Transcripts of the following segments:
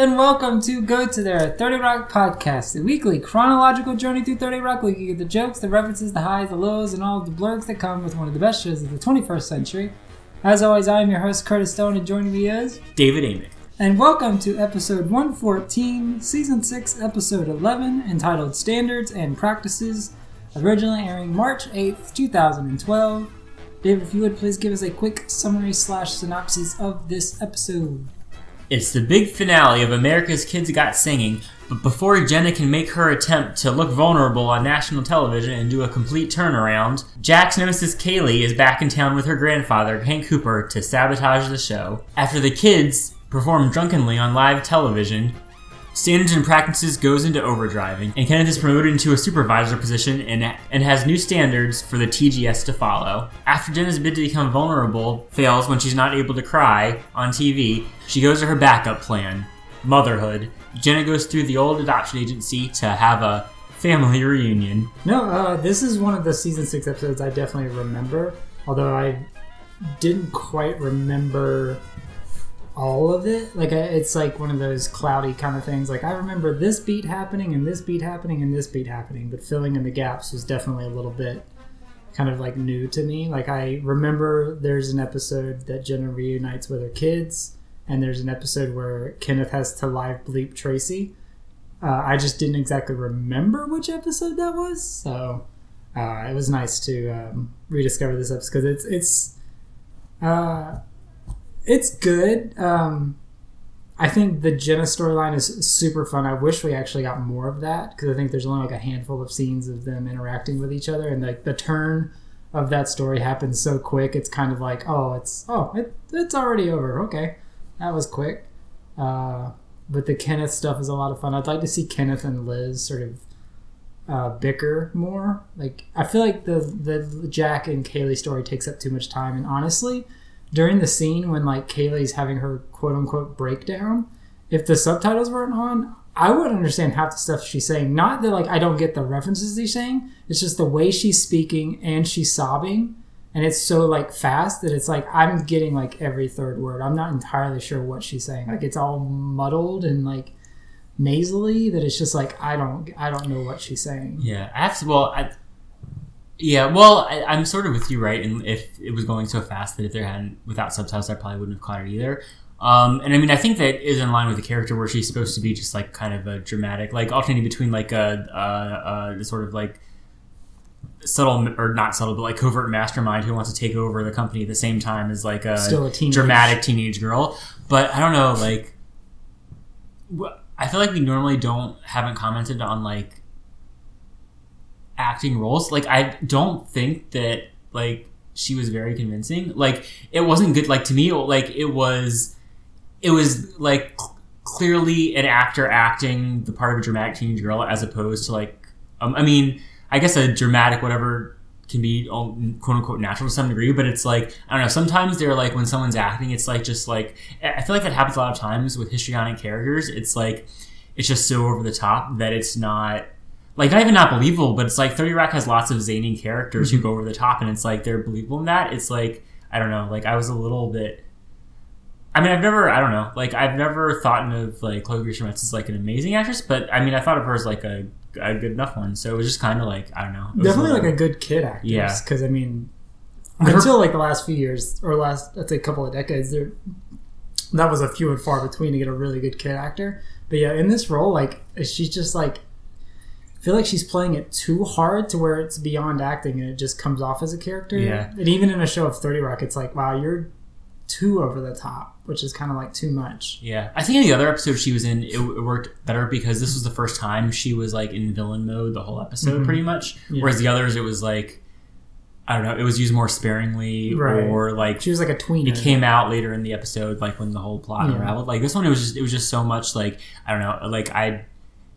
and welcome to Go To There, 30 Rock Podcast, a weekly chronological journey through 30 Rock where you get the jokes, the references, the highs, the lows, and all the blurs that come with one of the best shows of the 21st century. As always, I am your host, Curtis Stone, and joining me is... David Amick. And welcome to episode 114, season 6, episode 11, entitled Standards and Practices, originally airing March 8th, 2012. David, if you would please give us a quick summary slash synopsis of this episode. It's the big finale of America's Kids Got Singing, but before Jenna can make her attempt to look vulnerable on national television and do a complete turnaround, Jax notices Kaylee is back in town with her grandfather, Hank Hooper, to sabotage the show. After the kids perform drunkenly on live television, Standards and Practices goes into overdriving, and Kenneth is promoted into a supervisor position and, and has new standards for the TGS to follow. After Jenna's bid to become vulnerable fails when she's not able to cry on TV, she goes to her backup plan motherhood. Jenna goes through the old adoption agency to have a family reunion. No, uh, this is one of the season six episodes I definitely remember, although I didn't quite remember all of it. Like it's like one of those cloudy kind of things. Like I remember this beat happening and this beat happening and this beat happening, but filling in the gaps was definitely a little bit kind of like new to me. Like I remember there's an episode that Jenna reunites with her kids, and there's an episode where Kenneth has to live bleep Tracy. Uh, I just didn't exactly remember which episode that was, so uh, it was nice to um, rediscover this episode because it's it's. Uh, it's good. Um, I think the Jenna storyline is super fun. I wish we actually got more of that because I think there's only like a handful of scenes of them interacting with each other, and like the turn of that story happens so quick. It's kind of like, oh, it's oh, it, it's already over. Okay, that was quick. Uh, but the Kenneth stuff is a lot of fun. I'd like to see Kenneth and Liz sort of uh, bicker more. Like I feel like the the Jack and Kaylee story takes up too much time, and honestly during the scene when like Kaylee's having her quote unquote breakdown, if the subtitles weren't on, I would understand half the stuff she's saying. Not that like I don't get the references she's saying. It's just the way she's speaking and she's sobbing, and it's so like fast that it's like I'm getting like every third word. I'm not entirely sure what she's saying. Like it's all muddled and like nasally that it's just like I don't I don't know what she's saying. Yeah, I have to. Well, I, yeah, well, I, I'm sort of with you, right? And if it was going so fast that if there hadn't without subtitles, I probably wouldn't have caught it either. Um, and I mean, I think that is in line with the character where she's supposed to be just like kind of a dramatic, like alternating between like a, a, a sort of like subtle or not subtle, but like covert mastermind who wants to take over the company at the same time as like a, Still a teenage. dramatic teenage girl. But I don't know, like I feel like we normally don't haven't commented on like acting roles. Like I don't think that like she was very convincing. Like it wasn't good. Like to me, like it was, it was like cl- clearly an actor acting the part of a dramatic teenage girl as opposed to like, um, I mean, I guess a dramatic whatever can be um, quote unquote natural to some degree, but it's like I don't know. Sometimes they're like when someone's acting, it's like just like I feel like that happens a lot of times with histrionic characters. It's like it's just so over the top that it's not like not even not believable, but it's like Thirty Rock has lots of zany characters Mm-hmm. who go over the top, and it's like they're believable in that. It's like I don't know, like I was a little bit. I mean, I've never, I don't know, like I've never thought of like Chloe Grace Moretz as like an amazing actress, but I mean, I thought of her as like a, a good enough one. So it was just kind of like I don't know, It was Definitely like a good kid actress. Yeah. Because I mean, until like the last few years or last let's say couple of decades, there that was a few and far between to get a really good kid actor. But yeah, in this role, like she's just like I feel like she's playing it too hard to where it's beyond acting and it just comes off as a character. Yeah. And even in a show of Thirty Rock, it's like wow, you're too over the top, which is kind of like too much. Yeah, I think in the other episode she was in, it, it worked better because this was the first time she was like in villain mode the whole episode, Mhm. pretty much. Yeah. Whereas the others, it was like, I don't know, it was used more sparingly, Right. or like She was like a tween. it came out later in the episode, like when the whole plot Yeah. unraveled. Like this one, it was just, it was just so much like I don't know, like I,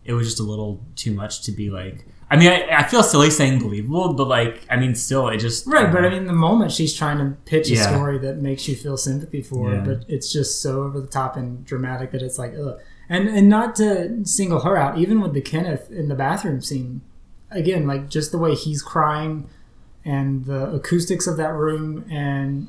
it was just a little too much to be like. I mean, I, I feel silly saying believable, but like, I mean, still, it just Right, but I mean, the moment she's trying to pitch a Yeah. story that makes you feel sympathy for, her, Yeah. but it's just so over the top and dramatic that it's like, ugh. And and not to single her out, even with the Kenneth in the bathroom scene, again, like just the way he's crying, and the acoustics of that room, and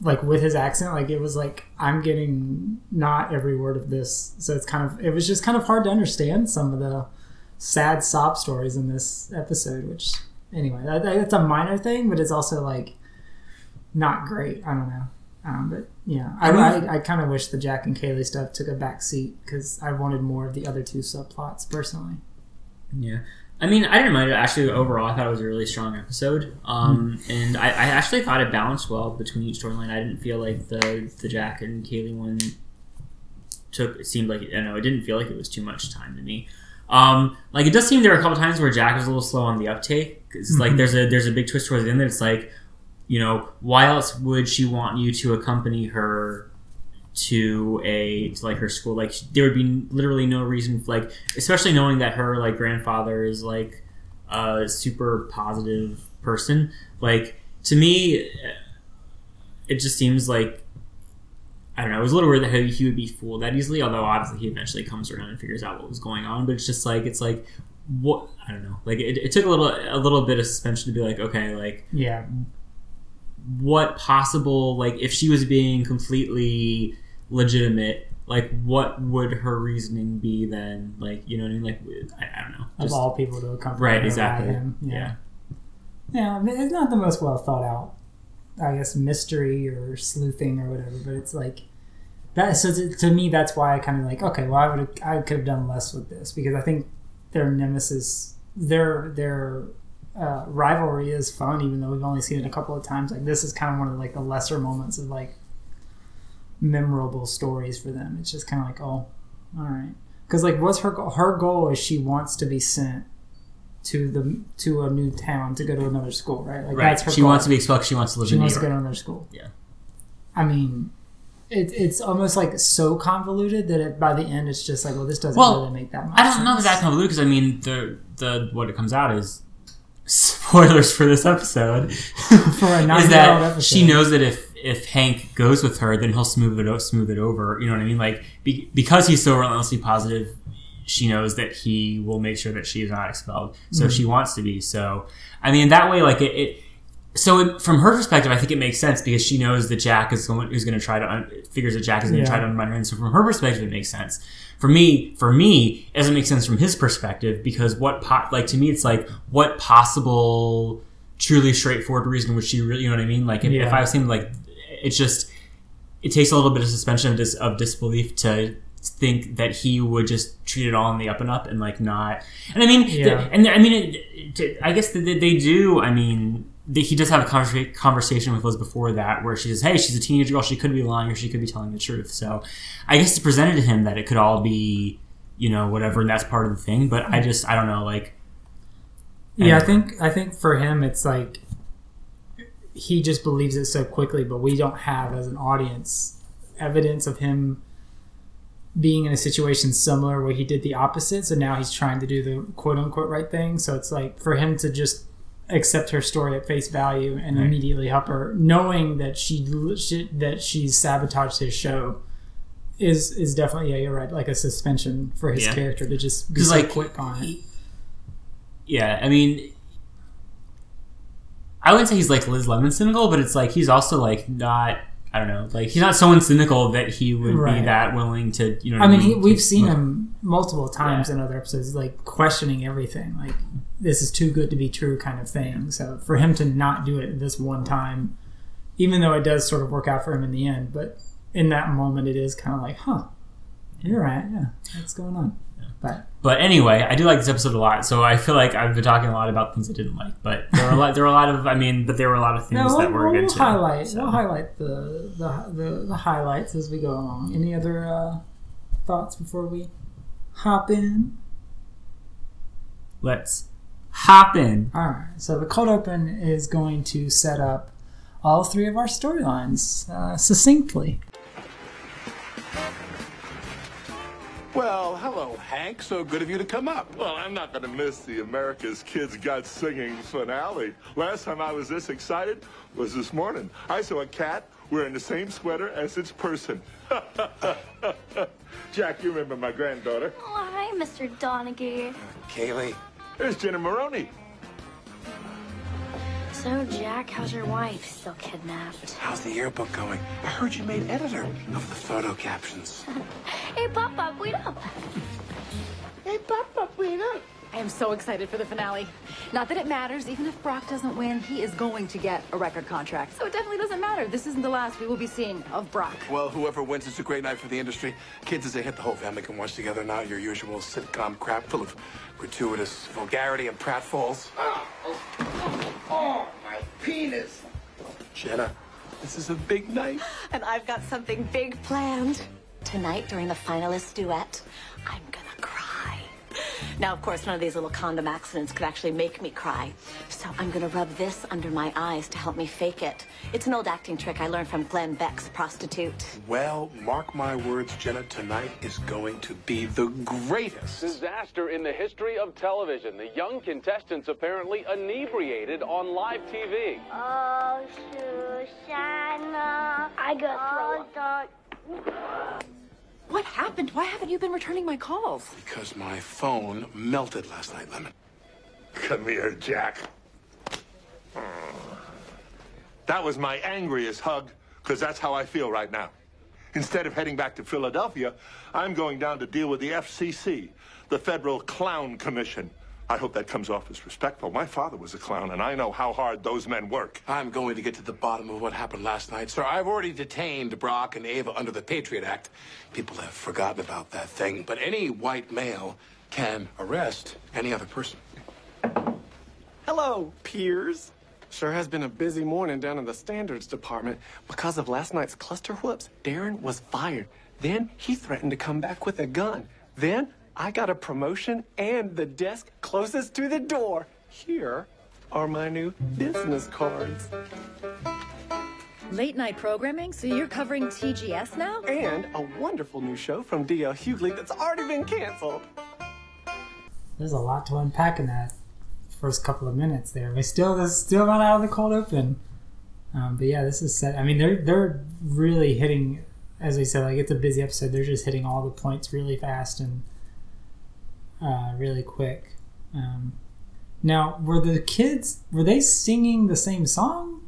like with his accent, like it was like I'm getting not every word of this, so it's kind of it was just kind of hard to understand some of the sad sob stories in this episode. Which anyway, that, that's a minor thing, but it's also like not great. I don't know. Um, but yeah, I, I, I kind of wish the Jack and Kaylee stuff took a back seat because I wanted more of the other two subplots personally. Yeah. I mean, I didn't mind it. Actually, overall, I thought it was a really strong episode. Um, Hmm. and I, I actually thought it balanced well between each storyline. I didn't feel like the the Jack and Kaylee one took. It seemed like I know. It didn't feel like it was too much time to me. Um, like it does seem there were a couple times where Jack was a little slow on the uptake. It's like Mhm. there's a there's a big twist towards the end that it's like, you know, why else would she want you to accompany her to a to like her school? Like there would be literally no reason, like especially knowing that her like grandfather is like a super positive person. Like to me, eh, it just seems like I don't know. It was a little weird that he would be fooled that easily. Although obviously he eventually comes around and figures out what was going on. But it's just like it's like what I don't know. Like it, it took a little a little bit of suspension to be like okay, like Yeah, what possible like if she was being completely legitimate like what would her reasoning be then like you know what i mean like i, I don't know of all people to accompany right exactly him. yeah Yeah, mean, it's not the most well thought out, I guess, mystery or sleuthing or whatever. But it's like that. So to, to me, that's why I kind of like. Okay, well, I would I could have done less with this because I think their nemesis, their their uh, rivalry is fun, even though we've only seen it a couple of times. Like this is kind of one of like the lesser moments of like memorable stories for them. It's just kind of like, oh, all right, because like, what's her goal? Her goal is she wants to be sent to the to a new town to go to another school, right? Like right that's her she goal. wants to be expelled she wants to live she in new wants to go to another school. Yeah. I mean, it, it's almost like so convoluted that it, by the end it's just like, well, this doesn't Well, really make that much. i don't know sense. it's that convoluted because i mean the the what it comes out is spoilers for this episode for a is nine-year-old that episode. she knows that if if Hank goes with her, then he'll smooth it o- smooth it over. You know what I mean? Like be, because he's so relentlessly positive, she knows that he will make sure that she is not expelled. So Mhm. she wants to be. So I mean, that way, like it. it so it, from her perspective, I think it makes sense because she knows that Jack is going is going to try to un, figures that Jack is going to Yeah. try to undermine her. And so from her perspective, it makes sense. For me, for me, it doesn't make sense from his perspective because what po- like to me, it's like what possible truly straightforward reason would she really you know what I mean? Like if, if I was thinking like it's just it takes a little bit of suspension of, dis- of disbelief to think that he would just treat it all in the up and up and like not and I mean Yeah. the- and I mean it, it, I guess that they, they do I mean the, he does have a conversa- conversation with Liz before that where she says hey she's a teenage girl. She could be lying or she could be telling the truth. So I guess it's presented to him that it could all be you know whatever and that's part of the thing but I mm. just I don't know like Yeah, I think I think for him it's like he just believes it so quickly, but we don't have as an audience evidence of him being in a situation similar where he did the opposite. So now he's trying to do the quote unquote right thing. So it's like for him to just accept her story at face value and Right. immediately help her, knowing that she, she that she's sabotaged his show. Is is definitely yeah you're right like a suspension for his Yeah. character to just be so like quick on it. yeah i mean i wouldn't say he's like liz lemon cynical but it's like he's also like not i don't know like he's not someone cynical that he would be that willing to you know I mean, he, we've seen him multiple times Yeah. in other episodes, like questioning everything, like this is too good to be true, kind of thing. So for him to not do it this one time, even though it does sort of work out for him in the end, but in that moment, it is kind of like, huh, you're right, yeah, what's going on? But but anyway i do like this episode a lot so i feel like i've been talking a lot about things i didn't like but there were a lot there were a lot of i mean but there were a lot of things no, that we'll, were we'll good too highlight so. we'll highlight the, the the the highlights as we go along. Any other uh, thoughts before we hop in? let's hop in All right. So the cold open is going to set up all three of our storylines uh, succinctly. Well, hello, Hank. So good of you to come up. Well, I'm not going to miss the America's Kids Got Singing finale. Last time I was this excited was this morning. I saw a cat wearing the same sweater as its person. Jack, you remember my granddaughter. Oh, hi, Mr. Donaghy. Kaylee. There's Jenna Maroney. So So, Jack, how's your wife? Still kidnapped? How's the yearbook going? I heard you made editor of the photo captions. Hey, Papa, wait up. Hey, Papa, wait up. I am so excited for the finale. Not that it matters, even if Brock doesn't win, he is going to get a record contract. So it definitely doesn't matter. This isn't the last we will be seeing of Brock. Well, whoever wins, it's a great night for the industry. Kids, as they hit the whole family can watch together now your usual sitcom crap full of gratuitous vulgarity and pratfalls. Oh, oh, oh my penis. Jenna, this is a big night. And I've got something big planned. Tonight, during the finalist duet, I'm gonna cry. Now, of course, none of these little condom accidents could actually make me cry. So I'm gonna rub this under my eyes to help me fake it. It's an old acting trick I learned from Glenn Beck's prostitute. Well, mark my words, Jenna, tonight is going to be the greatest. Disaster in the history of television. The young contestants apparently inebriated on live TV. Oh, Susanna. I got throw oh, up. What happened? Why haven't you been returning my calls? Because my phone melted last night, Lemon. Come here, Jack. That was my angriest hug, because that's how I feel right now. Instead of heading back to Philadelphia, I'm going down to deal with the FCC, the Federal Clown Commission. I hope that comes off as respectful. My father was a clown, and I know how hard those men work. I'm going to get to the bottom of what happened last night, sir. I've already detained Brock and Ava under the Patriot Act. People have forgotten about that thing, but any white male can arrest any other person. Hello, peers. Sure has been a busy morning down in the standards department. Because of last night's cluster whoops, Darren was fired. Then he threatened to come back with a gun. Then I got a promotion and the desk closest to the door. Here are my new business cards. Late night programming? So you're covering TGS now? And a wonderful new show from D.L. Hughley that's already been canceled. There's a lot to unpack in that first couple of minutes there. We still there's still not out of the cold open. Um, but yeah, this is set. I mean, they're they're really hitting, as I said, like it's a busy episode. They're just hitting all the points really fast and uh, really quick. Um, now, were the kids were they singing the same song,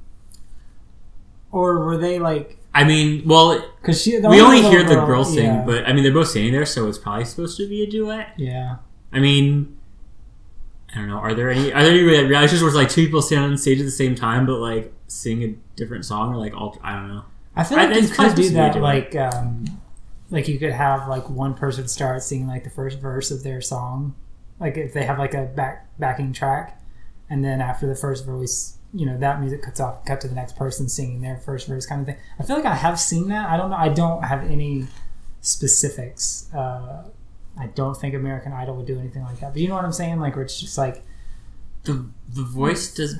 or were they like? I mean, well, Because she, the we only hear the girl- girl sing, yeah. but I mean, they're both singing there, so it's probably supposed to be a duet. yeah, I mean, I don't know. Are there any? Are there any reality shows where it's like two people stand on stage at the same time, but like sing a different song or like all? I don't know. I feel like think you could do that. Like, um, like you could have like one person start singing like the first verse of their song, like if they have like a back backing track, and then after the first verse, you know that music cuts off, cut to the next person singing their first verse, kind of thing. I feel like I have seen that. I don't know. I don't have any specifics. Uh, I don't think American Idol would do anything like that. But you know what I'm saying? Like, where it's just like, The the voice does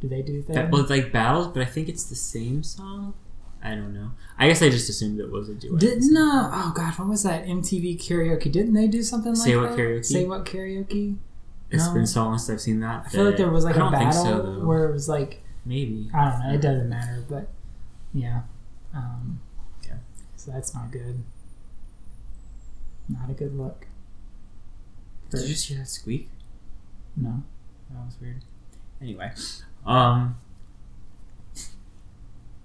do they do that? that? Well, it's like battles, but I think it's the same song. I don't know. I guess I just assumed it was a duet. Didn't uh, oh god, what was that MTV karaoke? Didn't they do something like Say What that? Karaoke? Say what karaoke? It's no. been so long since I've seen that. I feel like there was like I a battle so, where it was like Maybe. I don't know. It doesn't matter, but yeah, um, Yeah. So that's not good. Not a good look. Did you just hear that squeak? No. That was weird. Anyway, um,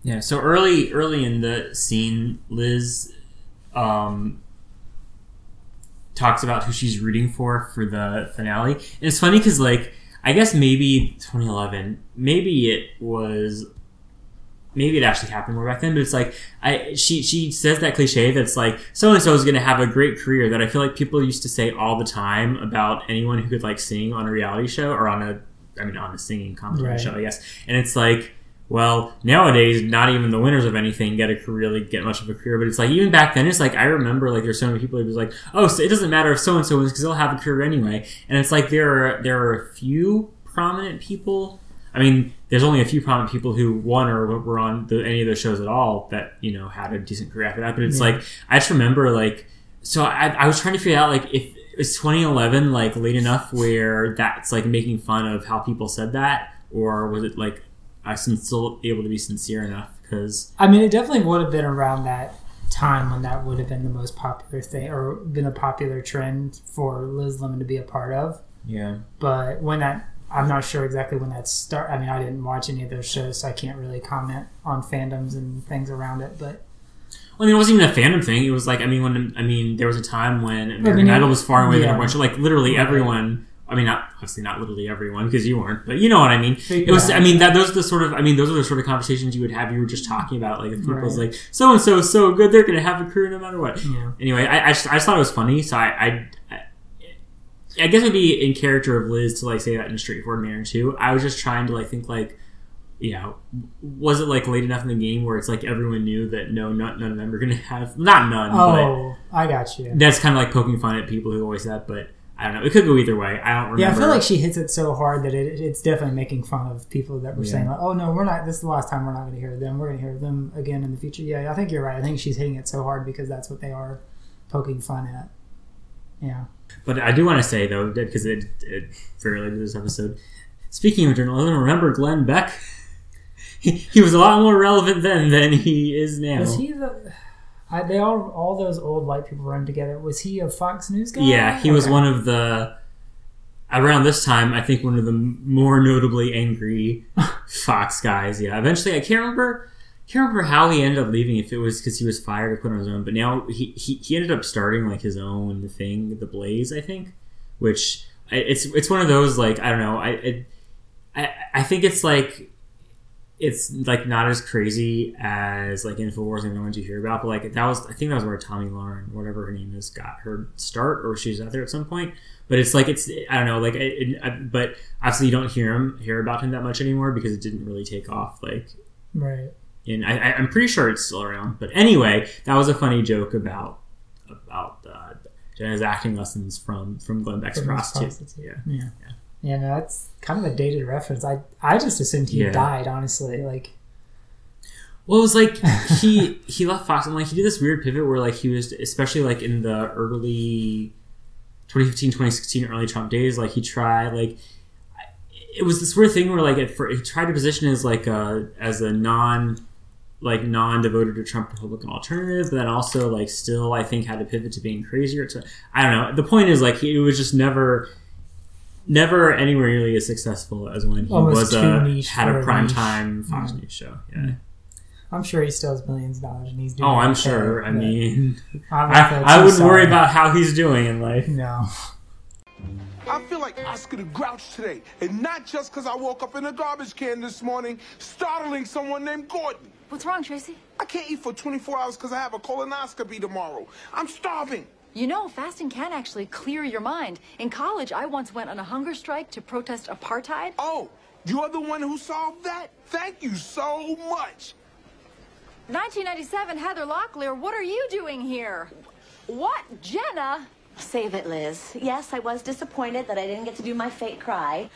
yeah. So early, early in the scene, Liz, um, talks about who she's rooting for for the finale. And it's funny because, like, I guess maybe 2011, maybe it was. Maybe it actually happened more back then, but it's like I she she says that cliche that's like so and so is going to have a great career that I feel like people used to say all the time about anyone who could like sing on a reality show or on a I mean on a singing competition Right. show I guess and it's like well nowadays not even the winners of anything get a really get much of a career but it's like even back then it's like I remember like there's so many people who was like oh so it doesn't matter if so and so wins because they'll have a career anyway and it's like there are there are a few prominent people I mean, there's only a few prominent people who won or were on the, any of those shows at all that you know had a decent career after that. But it's Yeah. like I just remember like so I, I was trying to figure out like if is 2011 like late enough where that's like making fun of how people said that, or was it like I was still able to be sincere enough because I mean, it definitely would have been around that time when that would have been the most popular thing or been a popular trend for Liz Lemon to be a part of. yeah But when that I'm not sure exactly when that start. I mean, I didn't watch any of those shows, so I can't really comment on fandoms and things around it. But I mean, it wasn't even a fandom thing. It was like, I mean, when I mean, there was a time when American mean, Idol was far away yeah. number one show. Like literally everyone. I mean, not obviously not literally everyone because you weren't, but you know what I mean. It was. I mean, that those are the sort of. I mean, those are the sort of conversations you would have. You were just talking about like if people's Right. like so and so is so good, they're gonna have a career no matter what. Yeah. Anyway, I, I, just, I just thought it was funny, so I, I, I, guess it'd be in character of Liz to like say that in a straightforward manner too. I was just trying to like think like, you know, was it like late enough in the game where it's like everyone knew that no, not none of them are gonna have not none, oh, I got you. that's kind of like poking fun at people who always that. But I don't know, it could go either way. I don't remember. Yeah, I feel like she hits it so hard that it, it's definitely making fun of people that were Yeah. saying like, "Oh no, we're not. This is the last time we're not going to hear them. We're going to hear them again in the future." Yeah, I think you're right. I think she's hitting it so hard because that's what they are poking fun at. Yeah. But I do want to say though, because it, it very related to this episode. Speaking of journalism, remember Glenn Beck? He, he was a lot more relevant then than he is now. Was he the? I, they all all those old white people run together. Was he a Fox News guy? Yeah, he was one of the. Around this time, I think one of the more notably angry Fox guys. Yeah, eventually, I can't remember. Can't remember how he ended up leaving. If it was because he was fired or put on his own, but now he, he he ended up starting like his own thing, The Blaze, I think. Which it's it's one of those like I don't know. I it, I I think it's like it's like not as crazy as like Infowars and the ones you hear about, but like that was I think that was where Tomi Lahren, whatever her name is, got her start, or she's out there at some point. But it's like it's I don't know, like it, it, I- but obviously you don't hear him hear about him that much anymore because it didn't really take off. Like, right. and I, I'm pretty sure it's still around. But anyway, that was a funny joke about about uh, Jenna's acting lessons from from Glenn Beck's prostitute. prostitute. Yeah. Yeah. Yeah, no, that's kind of a dated reference. I I just assumed he Yeah. died. Honestly, like Well, it was like he he left Fox and like he did this weird pivot where like he was especially like in the early 2015 2016 early Trump days like he tried like it was this weird thing where like at first, he tried to position as like a as a non like non devoted to Trump Republican alternative, but then also like still I think had to pivot to being crazier. To I don't know. The point is like he was just never never anywhere nearly as successful as when he Almost was uh, too a niche had for a a prime niche. time mm-hmm. Fox Yeah. News show. Yeah. Mm-hmm. I'm sure he still has millions of dollars and he's doing. Oh, I'm okay, sure. I mean, I'm I, wouldn't worry about how he's doing in life. No. I feel like Oscar the Grouch today, and not just because I woke up in a garbage can this morning, startling someone named Gordon. What's wrong, Tracy? I can't eat for 24 hours because I have a colonoscopy tomorrow. I'm starving. You know, fasting can actually clear your mind. In college, I once went on a hunger strike to protest apartheid. Oh, you're the one who solved that? Thank you so much. 1997, Heather Locklear, what are you doing here? What? Jenna? Save it, Liz. Yes, I was disappointed that I didn't get to do my fake cry,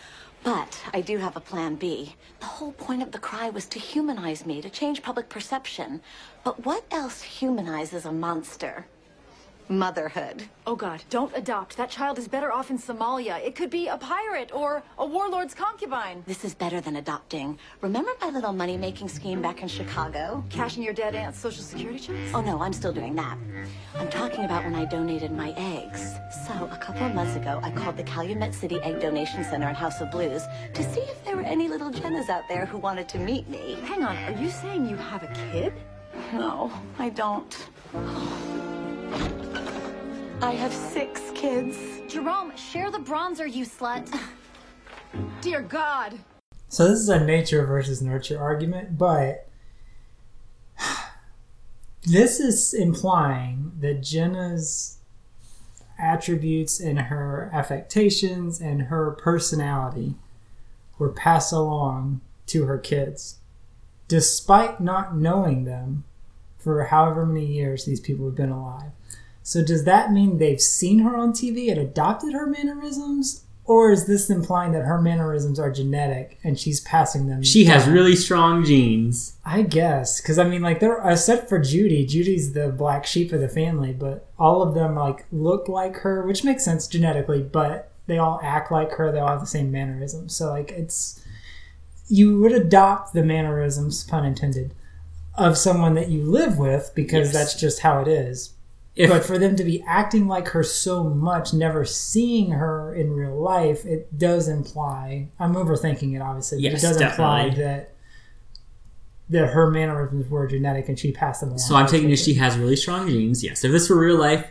but I do have a plan B. The whole point of the cry was to humanize me, to change public perception. But what else humanizes a monster? Motherhood. Oh God, don't adopt. That child is better off in Somalia. It could be a pirate or a warlord's concubine. This is better than adopting. Remember my little money-making scheme back in Chicago? Cashing your dead aunt's social security checks? Oh no, I'm still doing that. I'm talking about when I donated my eggs. So, a couple of months ago, I called the Calumet City Egg Donation Center and House of Blues to see if there were any little Jennas out there who wanted to meet me. Hang on, are you saying you have a kid? No, I don't. I have six kids. Jerome, share the bronzer, you slut. Dear God. So this is a nature versus nurture argument, but this is implying that Jenna's attributes and her affectations and her personality were passed along to her kids, despite not knowing them for however many years these people have been alive. So does that mean they've seen her on TV and adopted her mannerisms? Or is this implying that her mannerisms are genetic and she's passing them? She has really strong genes. I guess, because I mean, like, they're except for Judy. Judy's the black sheep of the family, but all of them like look like her, which makes sense genetically. But they all act like her. They all have the same mannerisms. So like, it's you would adopt the mannerisms, pun intended, of someone that you live with because Yes. that's just how it is. If- but for them to be acting like her so much, never seeing her in real life, it does imply. I'm overthinking it, obviously, but Yes, it does imply that that her mannerisms were genetic and she passed them along. So I'm taking it she has really strong genes. Yes. If this were real life,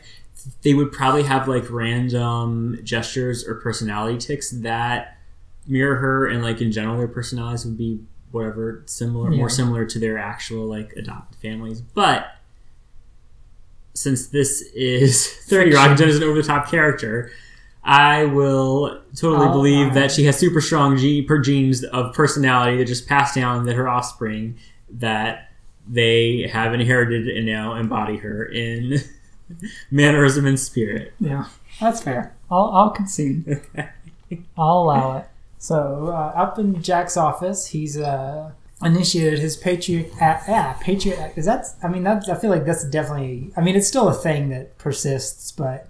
they would probably have like random gestures or personality ticks that mirror her, and like in general, their personalities would be whatever similar, Yeah. more similar to their actual like adopted families. But since this is 30 Rock and is an over the top character, I will totally Oh, believe that she has super strong G per genes of personality that just passed down that her offspring that they have inherited and now embody her in mannerism and spirit. Yeah, that's fair. I'll, I'll concede. I'll allow it. So uh, up in Jack's office, he's uh, initiated his Patriot Act. Yeah, Patriot Act. Is that? I mean, that's, I feel like that's definitely. I mean, it's still a thing that persists, but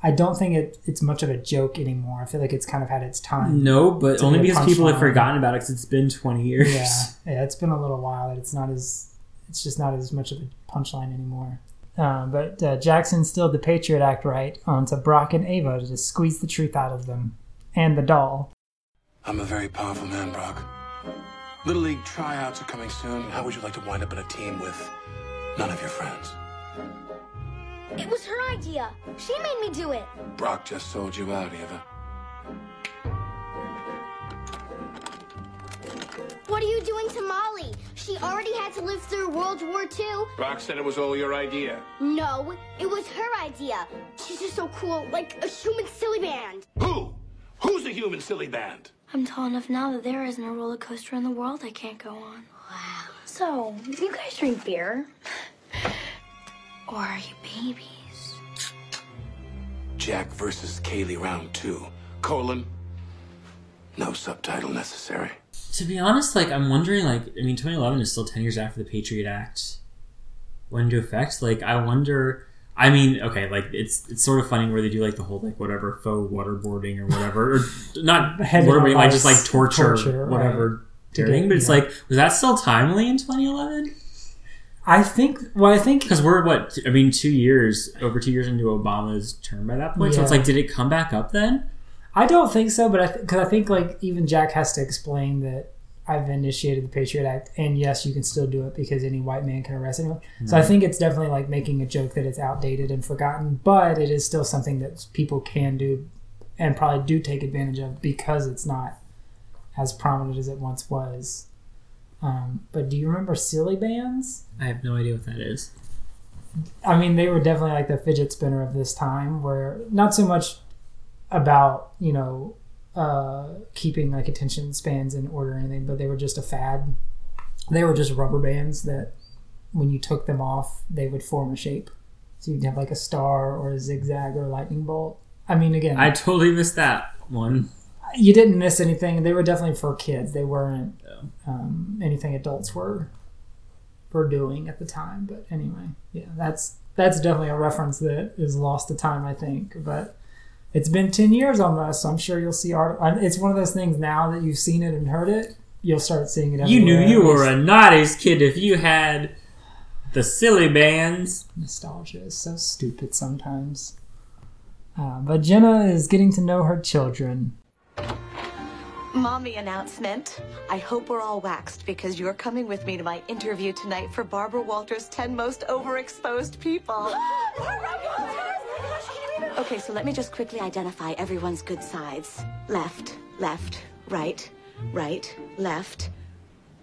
I don't think it, it's much of a joke anymore. I feel like it's kind of had its time. No, but only because people have forgotten about it because it's been 20 years. Yeah, yeah, it's been a little while that it's not as it's just not as much of a punchline anymore. Uh, but uh, Jackson instilled the Patriot Act right onto Brock and Ava to just squeeze the truth out of them and the doll. I'm a very powerful man, Brock. Little League tryouts are coming soon. How would you like to wind up in a team with none of your friends? It was her idea. She made me do it. Brock just sold you out, Eva. What are you doing to Molly? She already had to live through World War II. Brock said it was all your idea. No, it was her idea. She's just so cool, like a human silly band. Who? Who's the human silly band? I'm tall enough now that there isn't a roller coaster in the world I can't go on. Wow. So, you guys drink beer? Or are you babies? Jack versus Kaylee round two. Colon. No subtitle necessary. To be honest, like I'm wondering, like I mean, 2011 is still 10 years after the Patriot Act went into effect. Like I wonder. I mean, okay, like it's it's sort of funny where they do like the whole like whatever faux waterboarding or whatever, or not waterboarding, like just like torture, torture, whatever To thing. But it's yeah. like, was that still timely in 2011? I think. Well, I think Because we're what I mean, two years over two years into Obama's term by that point. So it's like, did it come back up then? I don't think so, but I because I think like even Jack has to explain that I've initiated the Patriot Act, and yes, you can still do it because any white man can arrest anyone. So I think it's definitely like making a joke that it's outdated and forgotten, but it is still something that people can do and probably do take advantage of because it's not as prominent as it once was. Um, but do you remember silly bands? I have no idea what that is. I mean, they were definitely like the fidget spinner of this time, where not so much about you know uh, keeping like attention spans in order or anything, but they were just a fad. They were just rubber bands that, when you took them off, they would form a shape. So you'd have like a star or a zigzag or a lightning bolt. I mean, again, I totally missed that one. you didn't miss anything. They were definitely for kids. They weren't um, anything adults were were doing at the time. But anyway, yeah, that's that's definitely a reference that is lost to time, I think. But it's been ten years almost, so I'm sure you'll see art. It's one of those things now that you've seen it and heard it, you'll start seeing it. You knew you were a naughty's kid if you had the silly bands. nostalgia is so stupid sometimes. Uh, but Jenna is getting to know her children. Mommy announcement. I hope we're all waxed because you're coming with me to my interview tonight for Barbara Walters' 10 Most Overexposed People. Okay, so let me just quickly identify everyone's good sides. Left, left, right, right, left.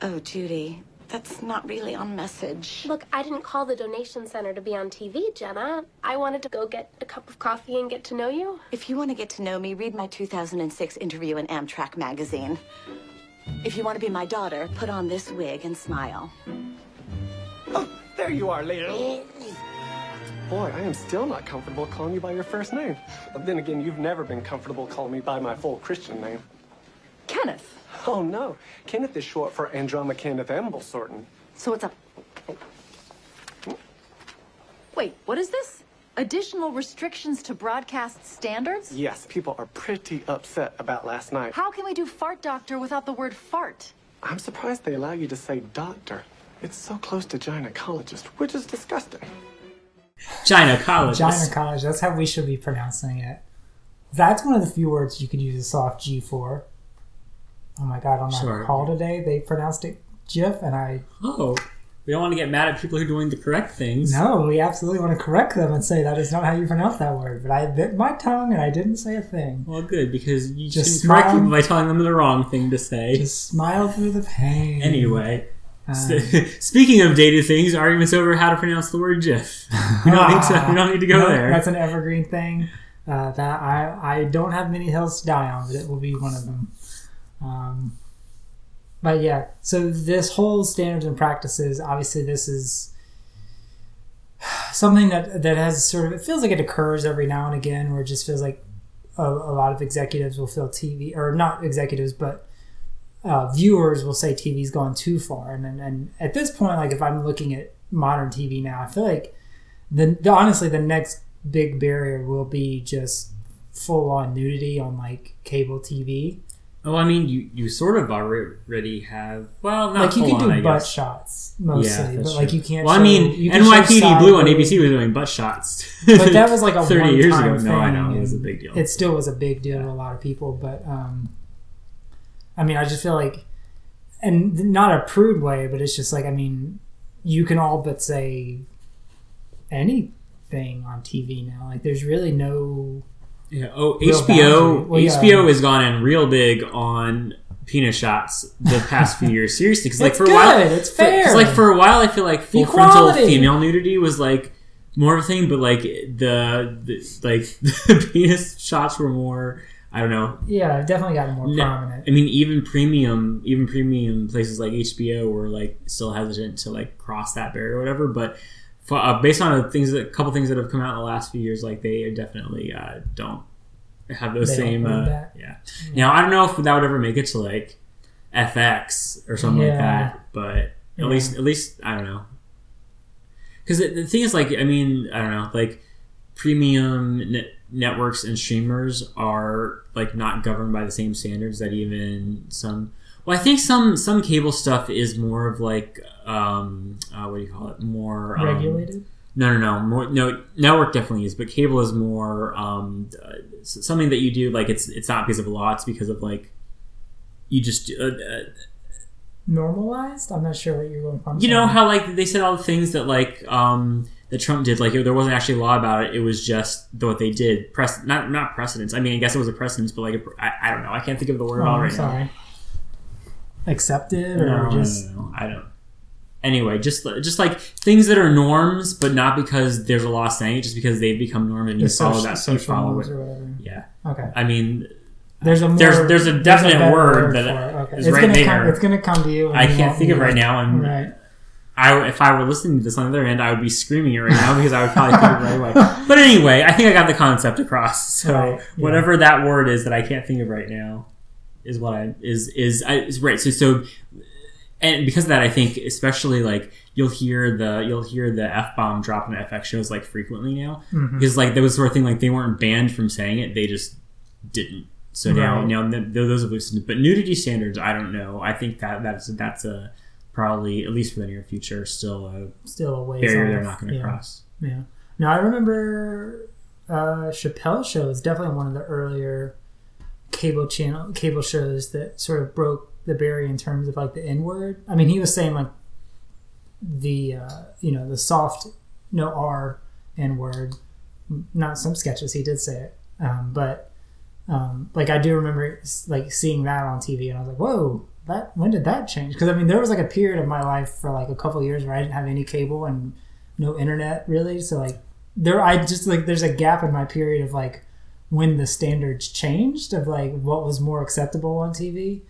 Oh, Judy, that's not really on message. Look, I didn't call the donation center to be on TV, Jenna. I wanted to go get a cup of coffee and get to know you. If you want to get to know me, read my 2006 interview in Amtrak magazine. If you want to be my daughter, put on this wig and smile. Oh, there you are, lady. Boy, I am still not comfortable calling you by your first name. But then again, you've never been comfortable calling me by my full Christian name. Kenneth. Oh, no. Kenneth is short for Androma Kenneth Amblesorden. So what's up? Wait, what is this? Additional restrictions to broadcast standards? Yes, people are pretty upset about last night. How can we do fart doctor without the word fart? I'm surprised they allow you to say doctor. It's so close to gynecologist, which is disgusting. China College. China College. That's how we should be pronouncing it. That's one of the few words you could use a soft G for. Oh my god! On our Sure. call today, they pronounced it GIF, and I Oh, we don't want to get mad at people who are doing the correct things. no, we absolutely want to correct them and say that is not how you pronounce that word. But I bit my tongue and I didn't say a thing. Well, good because you Just just correct people by telling them the wrong thing to say. Just smile through the pain. Anyway, Um, speaking of dated things, arguments over how to pronounce the word GIF. We don't need to. We don't need to go No, there. That's an evergreen thing. Uh, that I I don't have many hills to die on, but it will be one of them. Um, but yeah, so this whole standards and practices, obviously, this is something that that has sort of it feels like it occurs every now and again, where it just feels like a, a lot of executives will feel TV or not executives, but uh, viewers will say TV's gone too far, and, and and at this point, like if I'm looking at modern TV now, I feel like the, the honestly the next big barrier will be just full on nudity on like cable TV. Oh, I mean, you you sort of already have. Well, not like you can do butt guess. shots mostly, but that's like true. you can't. Well, show, I mean, you can show NYPD Blue on ABC was doing butt shots. but that was like a thirty years ago. one-time No, I know thing, it was a big deal. It still was a big deal to a lot of people, but um, I mean, I just feel like, and not a prude way, but it's just like I mean, you can all but say anything on TV now. Like, there's really no. Yeah. Oh, HBO. Well, yeah, HBO has gone in real big on penis shots the past few years. Seriously, because like for a while, good, it's for- fair. like for a while, I feel like full frontal female nudity was like more of a thing, but like the, the like the penis shots were more. I don't know. Yeah, it definitely got more No, prominent. I mean, even premium, even premium places like HBO were like still hesitant to like cross that barrier or whatever. But for, uh, based on the things, that, a couple things that have come out in the last few years, like they definitely uh, don't have those They same. Uh, back. yeah. Now I don't know if that would ever make it to like FX or something like that, but at Yeah. least, at least I don't know. Because the, the thing is, like, I mean, I don't know, like premium net- networks and streamers are like not governed by the same standards that even some. Well, I think some some cable stuff is more of like um, uh, what do you call it? More um, Regulated? No, no, no. More no. Network definitely is, but cable is more um, uh, something that you do. Like it's it's not because of law. It's because of like you just uh, uh, Normalized? I'm not sure what you're going from. you know how like they said all the things that like um that Trump did like there wasn't actually a law about it it was just what they did press not not precedence I mean I guess it was a precedence but like a, I, I don't know I can't think of the word Oh, all I'm right sorry. Accepted now or no, just no, no, I don't anyway just just like things that are norms but not because there's a law saying it just because they've become norm and you follow social- that you social follow norms it or whatever. yeah Okay. I mean There's a more, there's there's a definite better word, for that it. Okay. is It's right gonna there come- it's gonna come to you. I you can't think of right now and Right. I, if I were listening to this on the other end, I would be screaming it right now because I would probably think it right away. But anyway, I think I got the concept across. So Right, yeah. whatever that word is that I can't think of right now is what I is is, I, is right. So so and because of that, I think especially like you'll hear the you'll hear the f bomb drop in FX shows like frequently now Mhm. because like that was sort of thing like they weren't banned from saying it, they just didn't. So now Right. now th- those are loosened. But nudity standards, I don't know. I think that that's that's a probably at least for the near future still a Still a ways barrier off. they're not going to yeah. cross. Yeah. Now I remember uh, Chappelle's show is definitely one of the earlier cable channel cable shows that sort of broke the barrier in terms of like the N word. I mean, he was saying like the uh, you know the soft no R N word. Not some sketches he did say it, um, but um, like I do remember like seeing that on TV, and I was like, whoa. That when did that change? Because I mean, there was like a period of my life for like a couple years where I didn't have any cable and no internet really. So like there, I just like there's a gap in my period of like when the standards changed of like what was more acceptable on TV.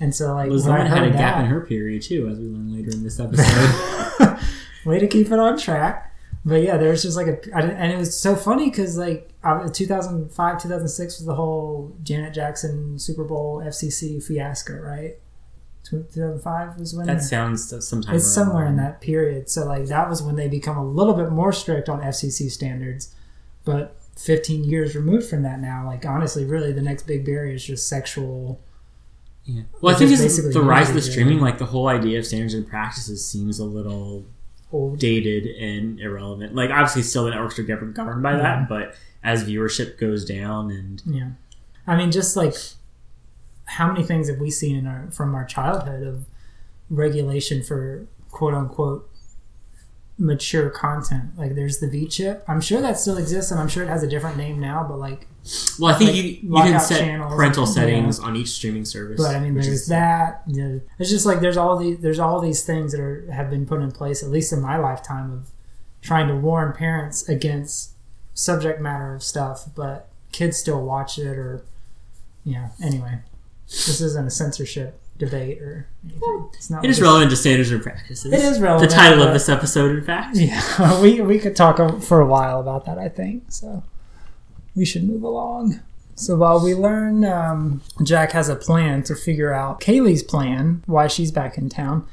And so like Liz when I Lemon had a heard gap in her period too, as we learn later in this episode. way to keep it on track. But yeah, there was just like a, and it was so funny because like uh, 2005, 2006 was the whole Janet Jackson Super Bowl FCC fiasco, right? 2005 was when that sounds sometime. it's somewhere in that period. So like that was when they become a little bit more strict on FCC standards. But 15 years removed from that now, like honestly, really the next big barrier is just sexual. Yeah. Well, I think is it's the rise of the streaming, like the whole idea of standards and practices seems a little old. dated and irrelevant. Like obviously, still the networks are governed governed by Yeah. that, but as viewership goes down and Yeah, I mean, just like how many things have we seen in our from our childhood of regulation for quote unquote mature content? Like, there's the V chip. I'm sure that still exists, and I'm sure it has a different name now. But like, well, I think like you you can set parental settings on each streaming service. But I mean, which there's is- that. You know, it's just like there's all these there's all these things that are have been put in place, at least in my lifetime, of trying to warn parents against subject matter of stuff, but kids still watch it or yeah. Anyway, this isn't a censorship debate or anything. It's not. It is relevant to standards and practices. It is relevant, The title of this episode, in fact. Yeah, we we could talk for a while about that. I think so. We should move along. So while we learn, um, Jack has a plan to figure out Kaylee's plan, why she's back in town.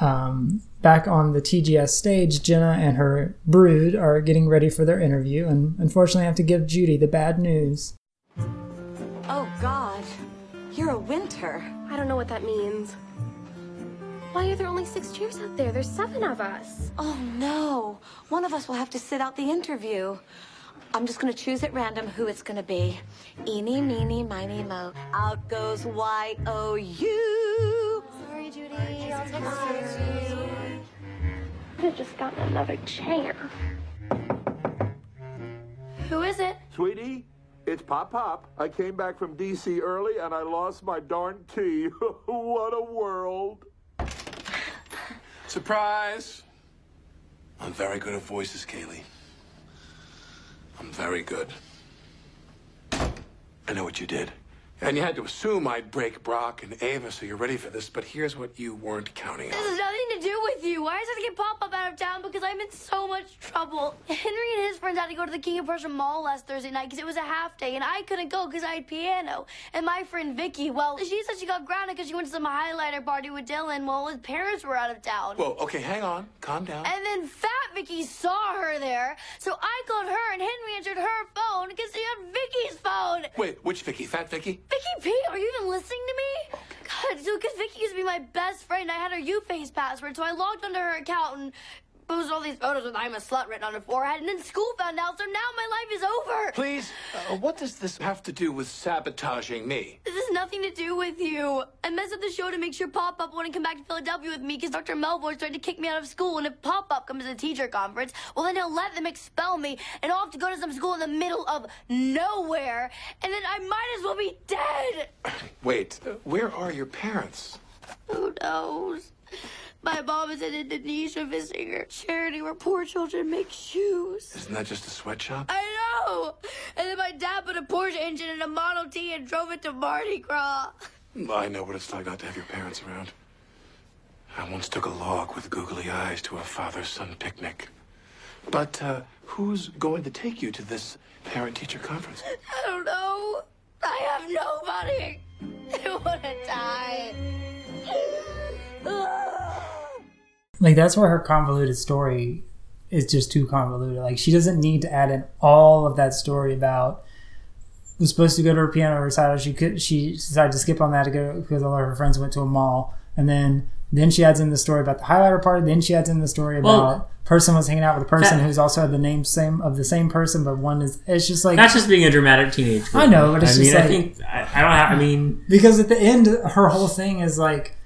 Um, back on the TGS stage, Jenna and her brood are getting ready for their interview, and unfortunately, have to give Judy the bad news. Oh, God. You're a winter. I don't know what that means. Why are there only six chairs out there? There's seven of us. Oh, no. One of us will have to sit out the interview. I'm just gonna choose at random who it's gonna be. Eeny, meeny, miny, mo. Out goes Y-O-U. Sorry, Judy. I'll take you. Could have just gotten another chair. Who is it? Sweetie, it's Pop Pop. I came back from D.C. early and I lost my darn key. what a world. Surprise! I'm very good at voices, Kaylee. I'm very good. I know what you did. And you had to assume I'd break Brock and Ava, so you're ready for this, but here's what you weren't counting on. This has nothing to do with you. Why does it have to get Pop Pop out of town? Because I'm in so much trouble. Henry and his friends had to go to the King of Prussia Mall last Thursday night because it was a half day, and I couldn't go because I had piano. And my friend Vicky, well, she said she got grounded because she went to some highlighter party with Dylan. while his parents were out of town. Well, okay, hang on. Calm down. And then Fat Vicky saw her there, so I called her, and Henry answered her phone because he had Vicky's phone. Wait, which Vicky? Fat Vicky? Vicky P, are you even listening to me? God, so because Vicky used to be my best friend, I had her YouFace password, so I logged onto her account and posted all these photos with I'm a slut written on her forehead, and then school found out, so now my life is over. Please, uh, what does this have to do with sabotaging me? This has nothing to do with you. I messed up the show to make sure Pop Up wouldn't come back to Philadelphia with me because Dr. Melvoin's tried to kick me out of school. And if Pop Up comes to the teacher conference, well, then he'll let them expel me, and I'll have to go to some school in the middle of nowhere, and then I might as well be dead. Wait, where are your parents? Who knows? My mom is in Indonesia visiting her charity where poor children make shoes. Isn't that just a sweatshop? I know! And then my dad put a Porsche engine in a Model T and drove it to Mardi Gras. I know what it's like not to have your parents around. I once took a log with googly eyes to a father-son picnic. But uh, who's going to take you to this parent-teacher conference? I don't know. I have nobody. I want to die. Like that's where her convoluted story is just too convoluted. Like she doesn't need to add in all of that story about was supposed to go to her piano recital. She could she decided to skip on that to go because all of her friends went to a mall, and then then she adds in the story about the highlighter party. Then she adds in the story about Well, person was hanging out with a person that- who's also had the name same of the same person, but one is it's just like That's just being a dramatic teenage. I know, but it's I just mean, I like- think I, I don't have. I mean, because at the end her whole thing is like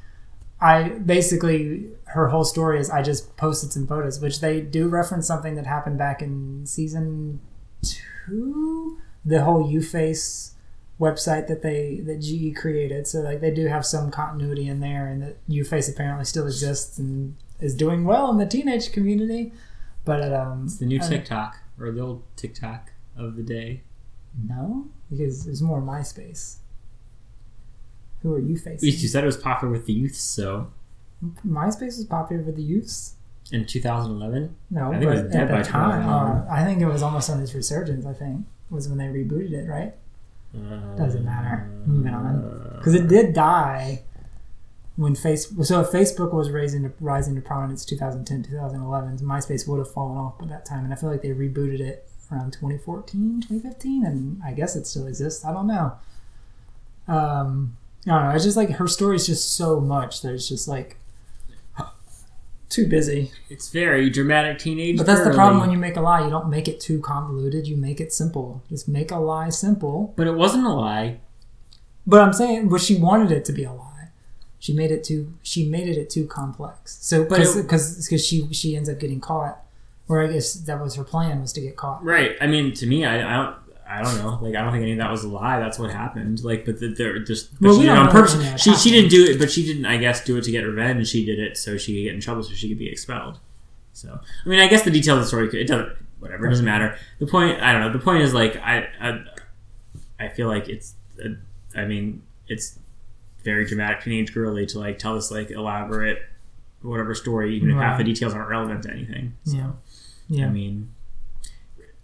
i basically her whole story is i just posted some photos which they do reference something that happened back in season two? The whole YouFace website that they that ge created. So like they do have some continuity in there and that YouFace apparently still exists and is doing well in the teenage community. But um it's the new TikTok or the old TikTok of the day. no? Because there's more myspace who are you facing? You said it was popular with the youth, so MySpace was popular with the youths. in 2011. No, I think it was dead at by the time, uh, I think it was almost on its resurgence. I think was when they rebooted it. Right? Doesn't matter. Moving on, because it did die when face. So if Facebook was raising to, rising to prominence 2010, 2011, MySpace would have fallen off by that time. And I feel like they rebooted it around 2014, 2015, and I guess it still exists. I don't know. Um, I don't know. It's just like her story is just so much that it's just like too busy. It's very dramatic teenage. But that's the problem when you make a lie. You don't make it too convoluted. You make it simple. Just make a lie simple. But it wasn't a lie. But I'm saying, but she wanted it to be a lie. She made it too. She made it too complex. So But because because she she ends up getting caught, or I guess that was her plan was to get caught. Right. I mean, to me, I, I don't. I don't know. Like, I don't think any of that was a lie. That's what happened. Like, but the- they're just. But Well, she did on purpose. when that She she didn't do it, but she didn't. I guess do it to get revenge. She did it so she could get in trouble, so she could be expelled. So, I mean, I guess the details of the story. could- It doesn't. Whatever. It doesn't matter. The point. I don't know. The point is like I. I, I feel like it's. uh, I mean, it's very dramatic teenage girly to like tell this like elaborate whatever story, even if half the details aren't relevant to anything. So. Yeah. Yeah. I mean,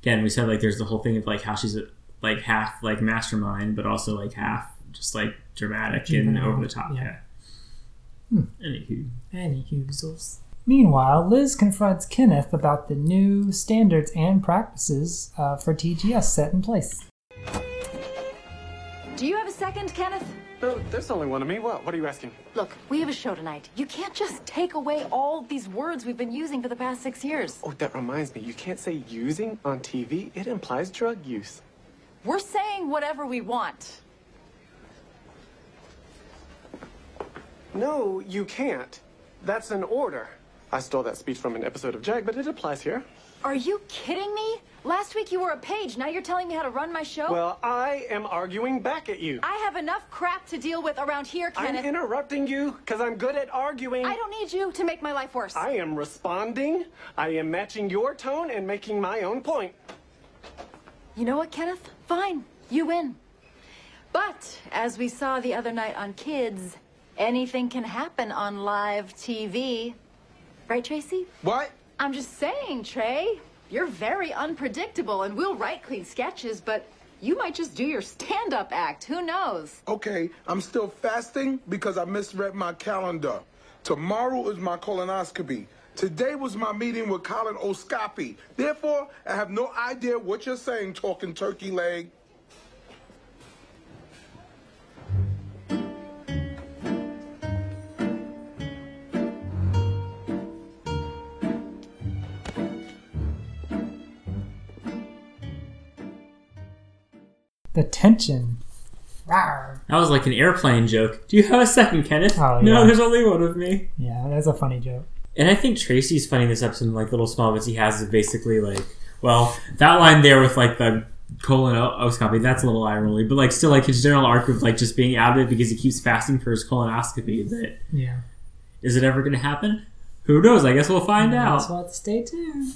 again, we said like there's the whole thing of like how she's a, like half like mastermind, but also like half just like dramatic and over the top. yeah. Yeah. Hmm. Anywho, Any Hoozles. Meanwhile, Liz confronts Kenneth about the new standards and practices uh, for TGS set in place. Do you have a second, Kenneth? No, there's only one of me. What? What are you asking? Look, we have a show tonight. You can't just take away all these words we've been using for the past six years. Oh, that reminds me. You can't say using on TV. It implies drug use. We're saying whatever we want. No, you can't. That's an order. I stole that speech from an episode of Jag, but it applies here. Are you kidding me? Last week you were a page. Now you're telling me how to run my show? Well, I am arguing back at you. I have enough crap to deal with around here, Kenneth. I'm interrupting you because I'm good at arguing. I don't need you to make my life worse. I am responding. I am matching your tone and making my own point. You know what, Kenneth? Fine. You win. But as we saw the other night on Kids, anything can happen on live TV. Right, Tracy? What? I'm just saying, Trey. You're very unpredictable, and we'll write clean sketches, but you might just do your stand up act. Who knows? Okay, I'm still fasting because I misread my calendar. Tomorrow is my colonoscopy. Today was my meeting with Colin Oscopy. Therefore, I have no idea what you're saying, talking turkey leg. The tension. Rawr. that was like an airplane joke. Do you have a second, Kenneth? Oh, No, there's only one of me. Yeah, that's a funny joke. And I think Tracy's funny in this episode. Like little small bits he has is basically like, well, that line there with like the colon colonoscopy, that's a little rolly, but like still like his general arc of like just being out of it because he keeps fasting for his colonoscopy. That Yeah. is it ever going to happen? Who knows? I guess we'll find out. That's what. Stay tuned.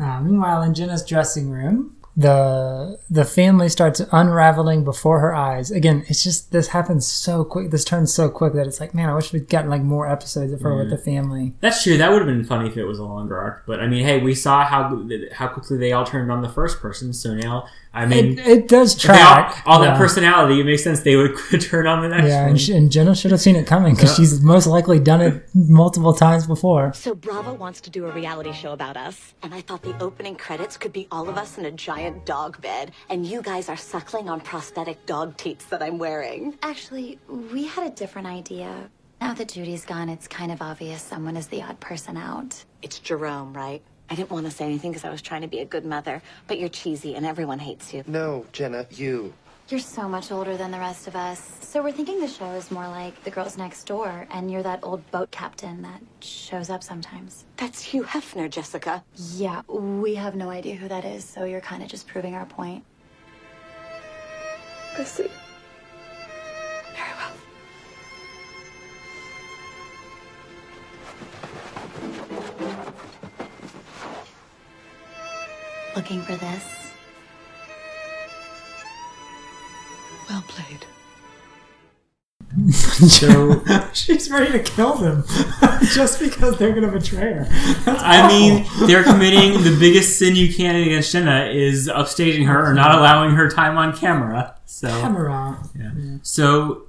Uh, meanwhile, in Jenna's dressing room, the the family starts unraveling before her eyes. Again, it's just this happens so quick. This turns so quick that it's like, man, I wish we'd gotten like more episodes of her with Mhm. the family. That's true. That would have been funny if it was a longer arc. But I mean, hey, we saw how how quickly they all turned on the first person. So now, I mean, It, it does if they all, track all that personality. It makes sense they would turn on the next Yeah, one. and, sh- and Jenna should have seen it coming because Yeah. she's most likely done it multiple times before. So Bravo wants to do a reality show about us, and I thought the opening credits could be all of us in a giant dog bed, and you guys are suckling on prosthetic dog teats that I'm wearing. Actually, we had a different idea. Now that Judy's gone, it's kind of obvious someone is the odd person out. It's Jerome, right? I didn't want to say anything because I was trying to be a good mother, but you're cheesy and everyone hates you. No, Jenna, you. You're so much older than the rest of us. So we're thinking the show is more like the girls next door, and you're that old boat captain that shows up sometimes. That's Hugh Hefner, Jessica. Yeah, we have no idea who that is, so you're kind of just proving our point. I see. Looking for this? Well played. So she's ready to kill them just because they're gonna betray her. That's I mean, they're committing the biggest sin you can against Jenna is upstaging her or not allowing her time on camera. So camera. Yeah. So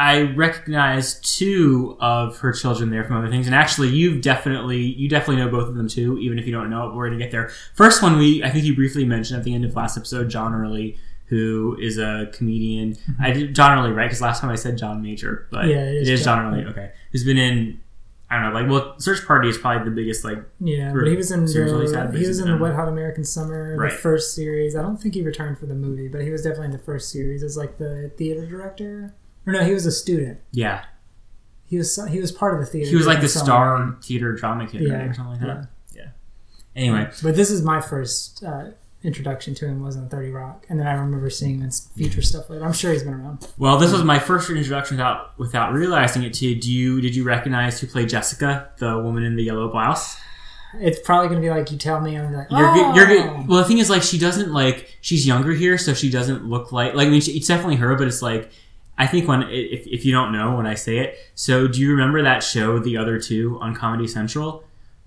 I recognize two of her children there from other things, and actually, you've definitely you definitely know both of them too, even if you don't know it. We're gonna get there. First one, we I think you briefly mentioned at the end of last episode, John Early, who is a comedian. Mm-hmm. I did John Early right because last time I said John Major, but Yeah, it is it is John John. Early. Okay, who's been in I don't know, like well, Search Party is probably the biggest like Yeah, group but he was in the, had, but he was in the Wet Hot American Summer, Right. the first series. I don't think he returned for the movie, but he was definitely in the first series as like the theater director. Or no, he was a student. Yeah, He was he was part of the theater. he was like the somewhere. star theater drama kid right, Yeah, or something like that. Yeah. Anyway, But this is my first uh, introduction to him was on Thirty Rock, and then I remember seeing him in future stuff later. I'm sure he's been around. well, this was my first introduction without without realizing it. To do you did you recognize who played Jessica, the woman in the yellow blouse? It's probably gonna be like you tell me. I'm like, You're oh! good. You're good. Well, the thing is, like, she doesn't like. She's younger here, so she doesn't look like. Like, I mean, she, it's definitely her, but it's like. I think when if, if you don't know when I say it, so do you remember that show, The Other Two, on Comedy Central,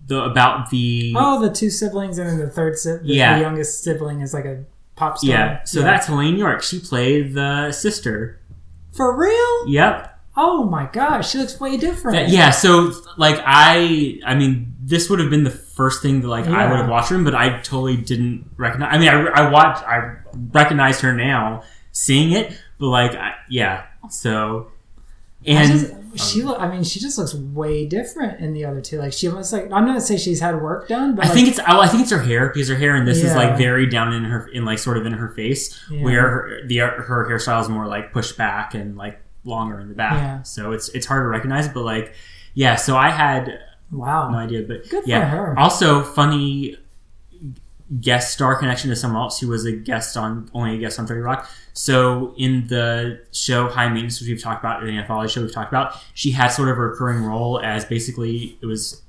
the about the Oh, the two siblings, and then the third si- the, Yeah. the youngest sibling is like a pop star. yeah. So that's Heléne Yorke. She played the sister. for real. Yep. Oh my gosh, she looks way different. That- yeah. So like I, I mean, this would have been the first thing that like I would have watched her, in, but I totally didn't recognize. I mean, I, I watched, I recognized her now seeing it, but like, I, yeah. So, I and just- she look. I mean, she just looks way different in the other two. Like she looks like I'm not saying she's had work done, but I like, think it's oh, I think it's her hair because her hair in this is like very down in her in like sort of in her face, Yeah. where her, the her hairstyle is more like pushed back and like longer in the back. Yeah. So it's it's hard to recognize, but like yeah. So I had wow, no idea, but Good for yeah. her. Also, funny guest star connection to someone else who was a guest on only a guest on Thirty Rock. So in the show High Maintenance, which we've talked about, the anthology show we've talked about, she had sort of a recurring role as basically it was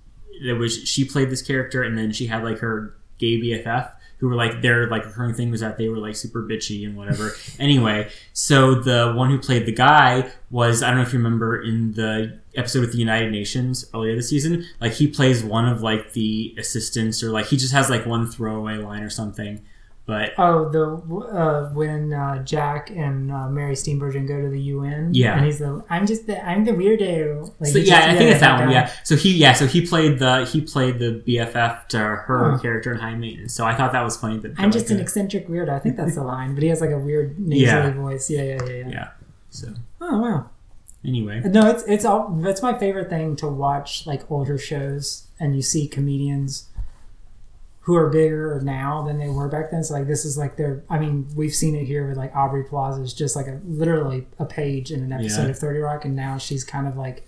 it was she played this character, and then she had like her gay BFF who were like their like recurring thing was that they were like super bitchy and whatever. anyway, so the one who played the guy was I don't know if you remember in the episode with the United Nations earlier this season, like he plays one of like the assistants or like he just has like one throwaway line or something. But Oh, the uh, when uh, Jack and uh, Mary Steenburgen go to the UN. Yeah. and he's the I'm just the I'm the weirdo. Like, so yeah, I think it's that one. guy. Yeah. So he yeah, so he played the he played the BFF to her Huh. character in High Maintenance. So I thought that was funny. That I'm just an eccentric weirdo. I think that's the line, but he has like a weird nasally Yeah. voice. Yeah, yeah, yeah, yeah. yeah. So Oh wow. anyway, No, it's it's all that's my favorite thing to watch like older shows and you see comedians who are bigger now than they were back then. So like this is like their I mean, we've seen it here with like Aubrey Plaza is just like a literally a page in an episode Yeah. of 30 Rock and now she's kind of like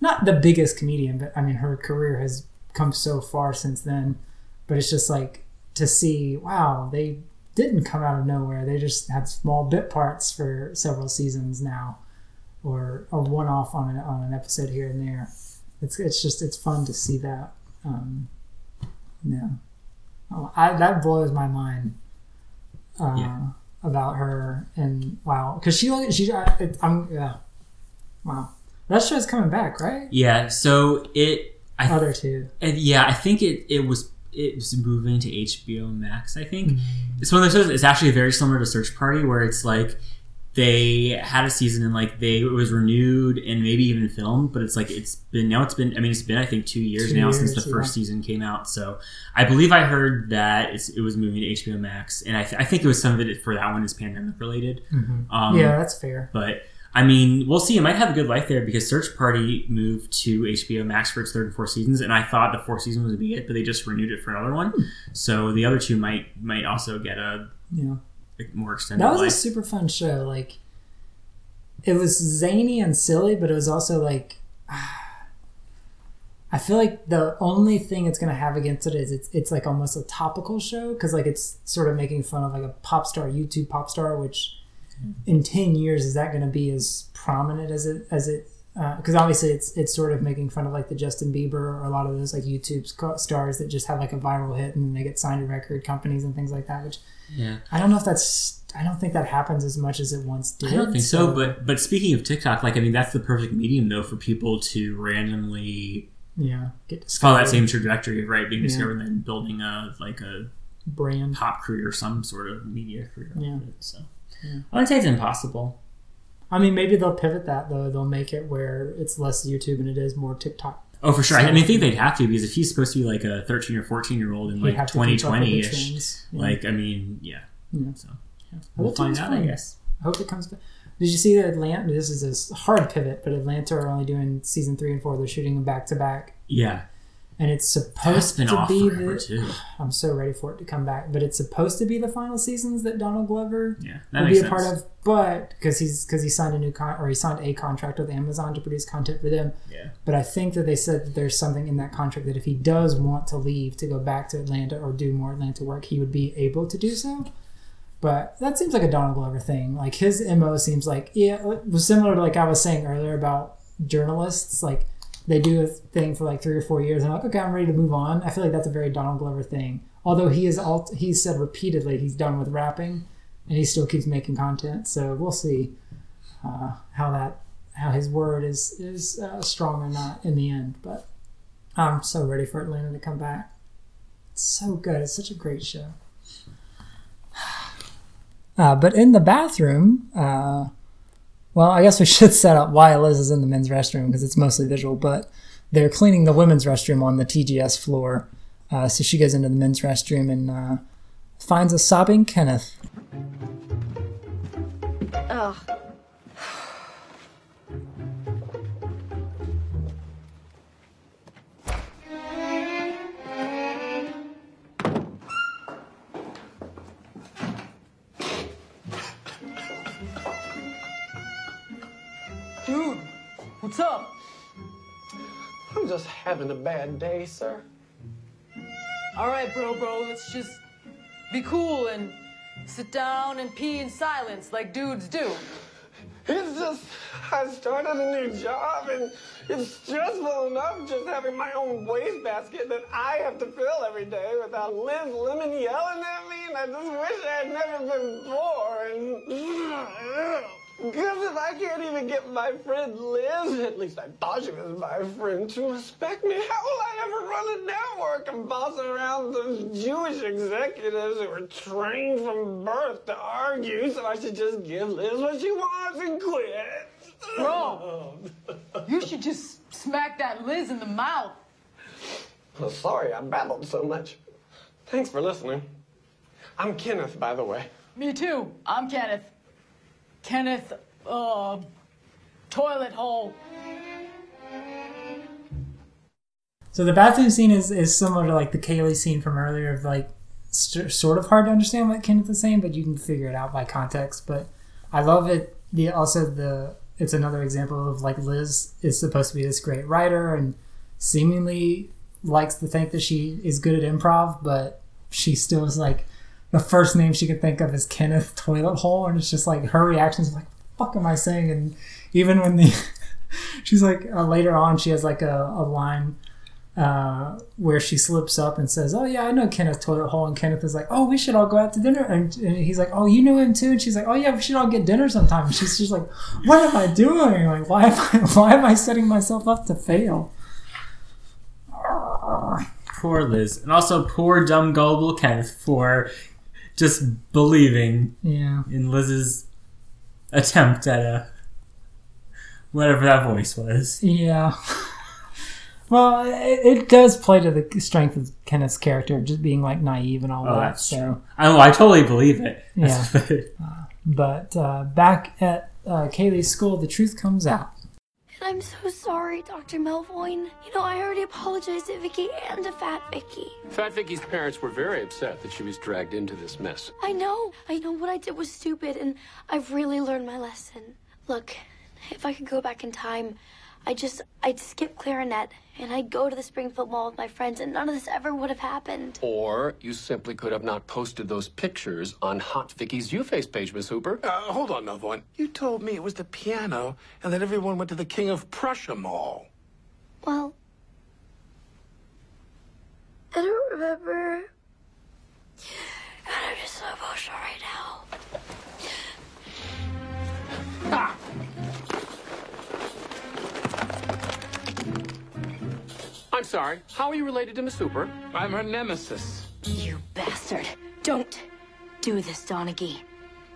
not the biggest comedian, but I mean her career has come so far since then. But it's just like to see, wow, they didn't come out of nowhere. They just had small bit parts for several seasons now or a one off on an, on an episode here and there. It's it's just it's fun to see that. Um, yeah, oh, I, that blows my mind uh, Yeah. about her and wow, because she she I, it, I'm yeah, wow. That show's coming back, right? yeah. So it I Other two. And yeah, I think it, it was it was moving to HBO Max. I think Mm-hmm. it's one of those shows. It's actually very similar to Search Party, where it's like they had a season and like they it was renewed and maybe even filmed, but it's like it's been now it's been I mean it's been I think two years Two now since the years, first season came out. So I believe I heard that it's, it was moving to HBO Max, and I, th- I think it was some of it for that one is pandemic related. Mhm. Um, yeah, that's fair. but I mean, we'll see. It might have a good life there because Search Party moved to HBO Max for its third and fourth seasons, and I thought the fourth season was gonna be it, but they just renewed it for another one. Hmm. So the other two might might also get a Yeah. More extended That was life. a super fun show. Like, it was zany and silly, but it was also like, I feel like the only thing it's gonna have against it is it's it's like almost a topical show because like it's sort of making fun of like a pop star, YouTube pop star, which mm-hmm. in ten years is that gonna be as prominent as it as it uh, because obviously it's it's sort of making fun of like the Justin Bieber or a lot of those like YouTube stars that just have like a viral hit and they get signed to record companies and things like that, which yeah. I don't know if that's. I don't think that happens as much as it once did. I don't think so, but but speaking of TikTok, like I mean, that's the perfect medium though for people to randomly yeah, get follow that same trajectory of right being Yeah. discovered and then building a like a brand pop career, or some sort of media career. Yeah. it, So Yeah. I wouldn't say it's impossible. I mean, maybe they'll pivot that though. They'll make it where it's less YouTube and it is more TikTok. Oh, for sure. I mean, I think they'd have to because if he's supposed to be like a 13 or 14 year old in like have to keep up with the 2020 ish. Yeah. like, I mean, yeah. Yeah. So, Yeah. we'll find out, I guess. I hope it comes back. Did you see that Atlanta? This is a hard pivot, but Atlanta are only doing season three and four. They're shooting them back to back, Yeah. And it's supposed to off be the. too. I'm so ready for it to come back, but it's supposed to be the final seasons that Donald Glover Yeah, that will be a part of. But because he's because he signed a new con or he signed a contract with Amazon to produce content for them. Yeah. But I think that they said that there's something in that contract that if he does want to leave to go back to Atlanta or do more Atlanta work, he would be able to do so. But that seems like a Donald Glover thing. Like his mo seems like yeah, it was similar to like I was saying earlier about journalists. Like they do a thing for like three or four years and I'm like okay, I'm ready to move on. I feel like that's a very Donald Glover thing. Although he is all he's said repeatedly he's done with rapping, and he still keeps making content. So we'll see uh, how that how his word is is uh, strong or not in the end. But I'm so ready for Atlanta to come back. It's so good. It's such a great show. Uh, but in the bathroom, uh, well, I guess we should set up why Liz is in the men's restroom because it's mostly visual. But they're cleaning the women's restroom on the TGS floor. Uh, so she goes into the men's restroom and uh, finds a sobbing Kenneth. Ugh. What's up? I'm just having a bad day, sir. All right, bro, bro, let's just be cool and sit down and pee in silence like dudes do. It's just, I started a new job and it's stressful enough just having my own wastebasket that I have to fill every day without Liz Lemon yelling at me and I just wish I had never been born. Because if I can't even get my friend Liz, at least I thought she was my friend, to respect me, how will I ever run a network and boss around those Jewish executives who were trained from birth to argue, so I should just give Liz what she wants and quit? Bro, you should just smack that Liz in the mouth. Well, sorry I babbled so much. Thanks for listening. I'm Kenneth, by the way. Me too. I'm Kenneth. Kenneth, uh, toilet hole. So the bathroom scene is, is similar to like the Kaylee scene from earlier of like st- sort of hard to understand what Kenneth is saying, but you can figure it out by context. But I love it. The also the it's another example of like Liz is supposed to be this great writer and seemingly likes to think that she is good at improv, but she still is like the first name she could think of is Kenneth Toilet Hole, and it's just like her reactions like, "Fuck am I saying?" And even when the she's like uh, later on, she has like a, a line uh, where she slips up and says, "Oh yeah, I know Kenneth Toilet Hole," and Kenneth is like, "Oh, we should all go out to dinner," and, and he's like, "Oh, you know him too," and she's like, "Oh yeah, we should all get dinner sometime." And she's just like, "What am I doing? Like, why am I why am I setting myself up to fail?" Poor Liz. And also poor dumb gullible Kenneth for just believing Yeah. in Liz's attempt at a whatever that voice was. Yeah. Well, it, it does play to the strength of Kenneth's character, just being like naive and all Oh, that. so. I, I totally believe it. Yeah. That's- but uh, back at uh, Kaylee's school, the truth comes out. And I'm so sorry, Dr. Melvoin. You know, I already apologized to Vicky and to Fat Vicky. Fat Vicky's parents were very upset that she was dragged into this mess. I know. I know what I did was stupid, and I've really learned my lesson. Look, if I could go back in time, I just I'd skip clarinet and I'd go to the Springfield Mall with my friends, and none of this ever would have happened. Or you simply could have not posted those pictures on Hot Vicky's YouFace page, Miss Hooper. Uh, hold on, Melvoin. You told me it was the piano and that everyone went to the King of Prussia Mall. Well, I don't remember. God, I'm just so emotional right now. I'm sorry. How are you related to Miss Super? I'm her nemesis. You bastard. Don't do this, Donaghy.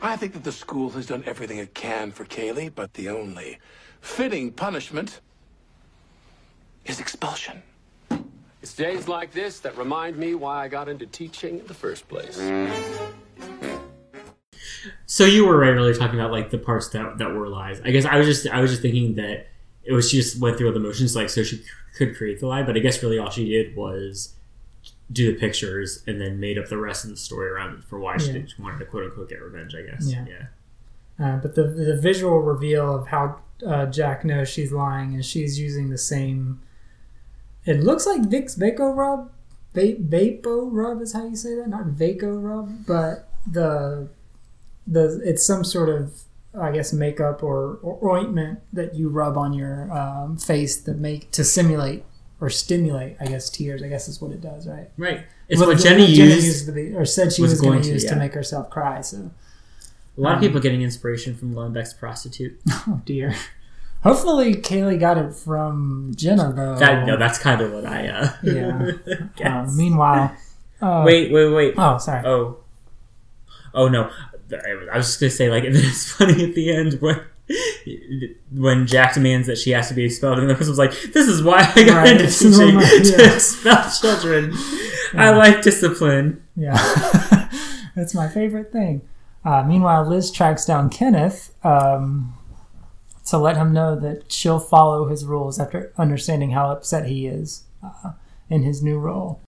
I think that the school has done everything it can for Kaylee, but the only fitting punishment is expulsion. It's days like this that remind me why I got into teaching in the first place. So you were right earlier talking about like the parts that that were lies. I guess I was just I was just thinking that it was she just went through all the motions like so she c- could create the lie, but I guess really all she did was do the pictures and then made up the rest of the story around it for why she, did, she wanted to quote unquote get revenge. I guess. Yeah. yeah. Uh, but the the visual reveal of how uh, Jack knows she's lying and she's using the same. It looks like Vicks Vaco Rub, Va- Vapo Rub is how you say that, not Vaco Rub, but the the it's some sort of I guess makeup or, or ointment that you rub on your um, face that make to simulate or stimulate I guess tears. I guess is what it does, right? Right. It's Well, what the- Jenny used- used to be, or said she was was, going to to, use to yeah. make herself cry. So. A lot of Um, people getting inspiration from Glenn Beck's prostitute. Oh dear. Hopefully, Kaylee got it from Jenna, though. That no, that's kind of what I uh yeah. Uh, guess. meanwhile, uh, wait, wait, wait. Oh, sorry. Oh, oh no. I was just gonna say like it's funny at the end when when Jack demands that she has to be expelled, and the person was like, "This is why I got Right, into it's teaching normal, to expel children. I like discipline." Yeah, that's my favorite thing. Uh, meanwhile, Liz tracks down Kenneth um, to let him know that she'll follow his rules after understanding how upset he is uh, in his new role.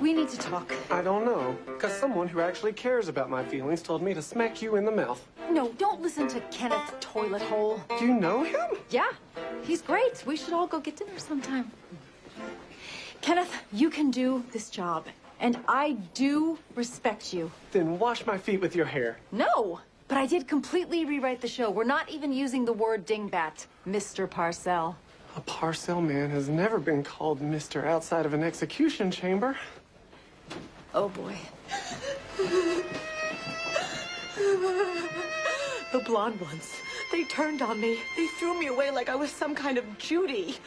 We need to talk. I don't know, because someone who actually cares about my feelings told me to smack you in the mouth. No, don't listen to Kenneth Toilet Hole. Do you know him? Yeah, he's great. We should all go get dinner sometime. Kenneth, you can do this job, and I do respect you. Then wash my feet with your hair. No, but I did completely rewrite the show. We're not even using the word dingbat, Mr. Parcell. A Parcell man has never been called Mr. outside of an execution chamber. Oh boy. The blonde ones. They turned on me. They threw me away like I was some kind of Judy.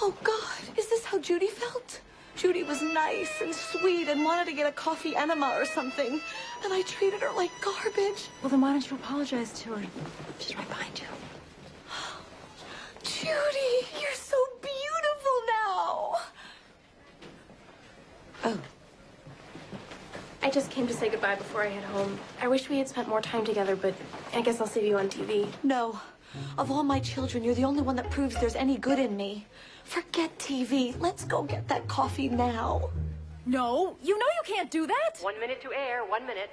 Oh, God. Is this how Judy felt? Judy was nice and sweet and wanted to get a coffee enema or something. And I treated her like garbage. Well, then why don't you apologize to her? She's right behind you. Judy, you're so beautiful now. Oh. I just came to say goodbye before I head home. I wish we had spent more time together, but I guess I'll see you on TV. No. Of all my children, you're the only one that proves there's any good in me. Forget TV. Let's go get that coffee now. No, you know you can't do that. One minute to air, one minute.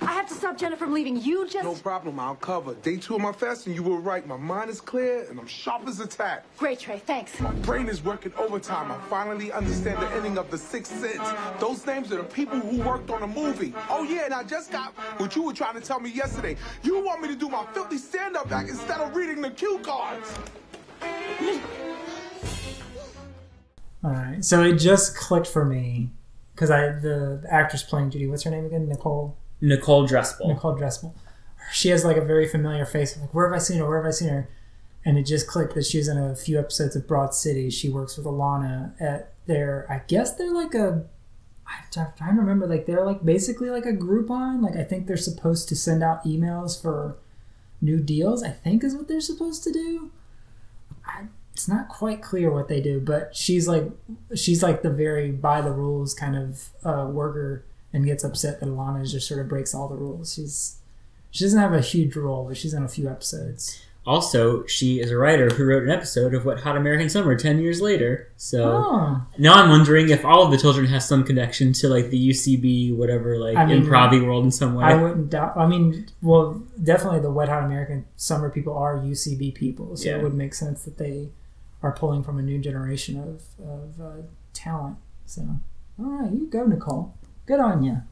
I have to stop Jenna from leaving. You just. No problem, I'll cover. Day two of my fasting, you were right. My mind is clear and I'm sharp as a tack. Great, Trey. Thanks. My brain is working overtime. I finally understand the ending of The Sixth Sense. Those names are the people who worked on the movie. Oh yeah, and I just got what you were trying to tell me yesterday. You want me to do my filthy stand-up act instead of reading the cue cards. All right, so it just clicked for me because I the, the actress playing Judy, what's her name again? Nicole. Nicole Drespel. Nicole Drespel. She has like a very familiar face. I'm like, where have I seen her? Where have I seen her? And it just clicked that she was in a few episodes of Broad City. She works with Ilana at their. I guess they're like a. I'm trying to remember. Like they're like basically like a Groupon. Like I think they're supposed to send out emails for new deals. I think is what they're supposed to do. I, it's not quite clear what they do, but she's like she's like the very by the rules kind of uh, worker and gets upset that Ilana just sort of breaks all the rules. She's she doesn't have a huge role, but she's in a few episodes. Also, she is a writer who wrote an episode of Wet Hot American Summer ten years later. So Oh. now I'm wondering if all of the children has some connection to like the UCB whatever like I mean, improv world in some way. I wouldn't doubt. I mean, well, definitely the Wet Hot American Summer people are UCB people, so Yeah. it would make sense that they are pulling from a new generation of of uh, talent. So, all right, you go, Nicole. Good on you.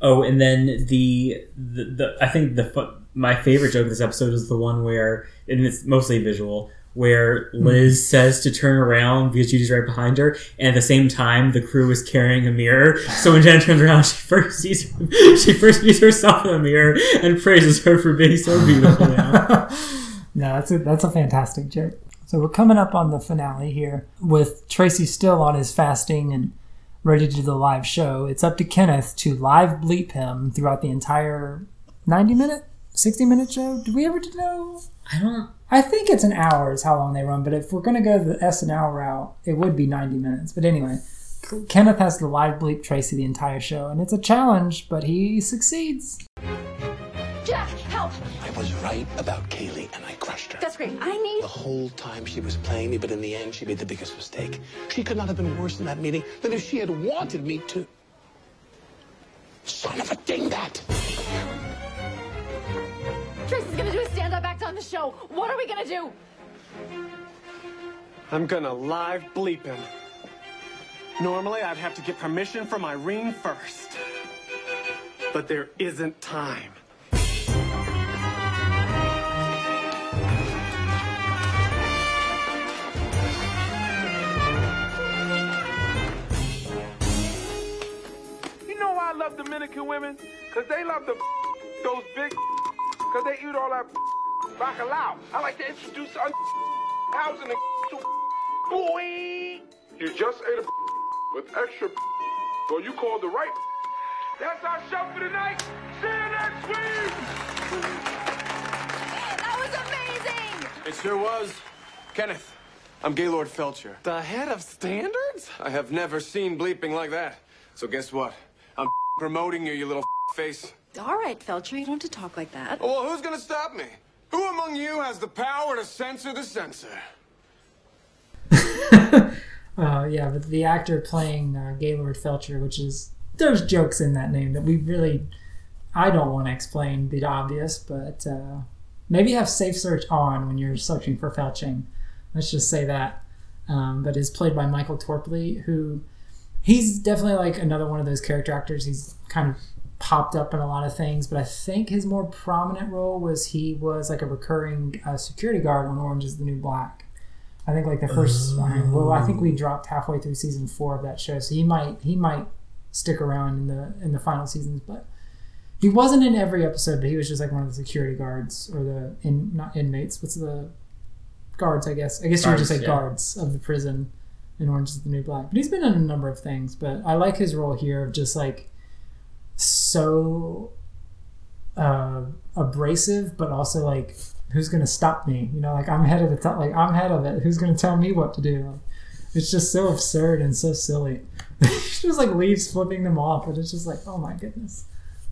Oh, and then the the, the I think the my favorite joke of this episode is the one where and it's mostly visual where hmm. Liz says to turn around because Judy's right behind her, and at the same time the crew is carrying a mirror. So when Jenna turns around, she first sees she first sees herself in the mirror and praises her for being so beautiful now. No, that's a that's a fantastic joke. So we're coming up on the finale here with Tracy still on his fasting and ready to do the live show. It's up to Kenneth to live bleep him throughout the entire ninety minute, sixty minute show. Do we ever know? I don't. I think it's an hour is how long they run, but if we're gonna go the SNL route, it would be ninety minutes. But anyway, Kenneth has to live bleep Tracy the entire show, and it's a challenge, but he succeeds. Jack, help! I was right about Kaylee, and I crushed her. That's great. I need. The whole time she was playing me, but in the end, she made the biggest mistake. She could not have been worse in that meeting than if she had wanted me to. Son of a dingbat! Tracy's gonna do a stand-up act on the show. What are we gonna do? I'm gonna live bleep him. Normally, I'd have to get permission from Irene first. But there isn't time. Love Dominican women? Because they love the those big because they eat all that bacalao. I like to introduce un housing to boy. You just ate a with extra so you called the right. That's our show for tonight. See you next week. That was amazing! It sure was. Kenneth, I'm Gaylord Felcher. The head of standards? I have never seen bleeping like that. So guess what? I'm promoting you, you little face. All right, Felcher, you don't have to talk like that. Well, who's gonna stop me? Who among you has the power to censor the censor? Uh, yeah, but the actor playing uh, Gaylord Felcher, which is there's jokes in that name that we really I don't want to explain the obvious, but uh, maybe have safe search on when you're searching for felching. Let's just say that. Um, but is played by Michael Torpey, who he's definitely like another one of those character actors. He's kind of popped up in a lot of things, but I think his more prominent role was he was like a recurring uh, security guard on Orange Is the New Black. I think like the first. well, I think we dropped halfway through season four of that show, so he might he might stick around in the in the final seasons, but he wasn't in every episode. But he was just like one of the security guards or the in not inmates. What's the guards? I guess I guess you would just say yeah. guards of the prison in Orange Is the New Black. But he's been in a number of things. But I like his role here of just like so uh, abrasive, but also like who's gonna stop me? You know, like I'm head of top. Like I'm head of it. Who's gonna tell me what to do? It's just so absurd and so silly. just like leaves flipping them off, and it's just like, oh my goodness,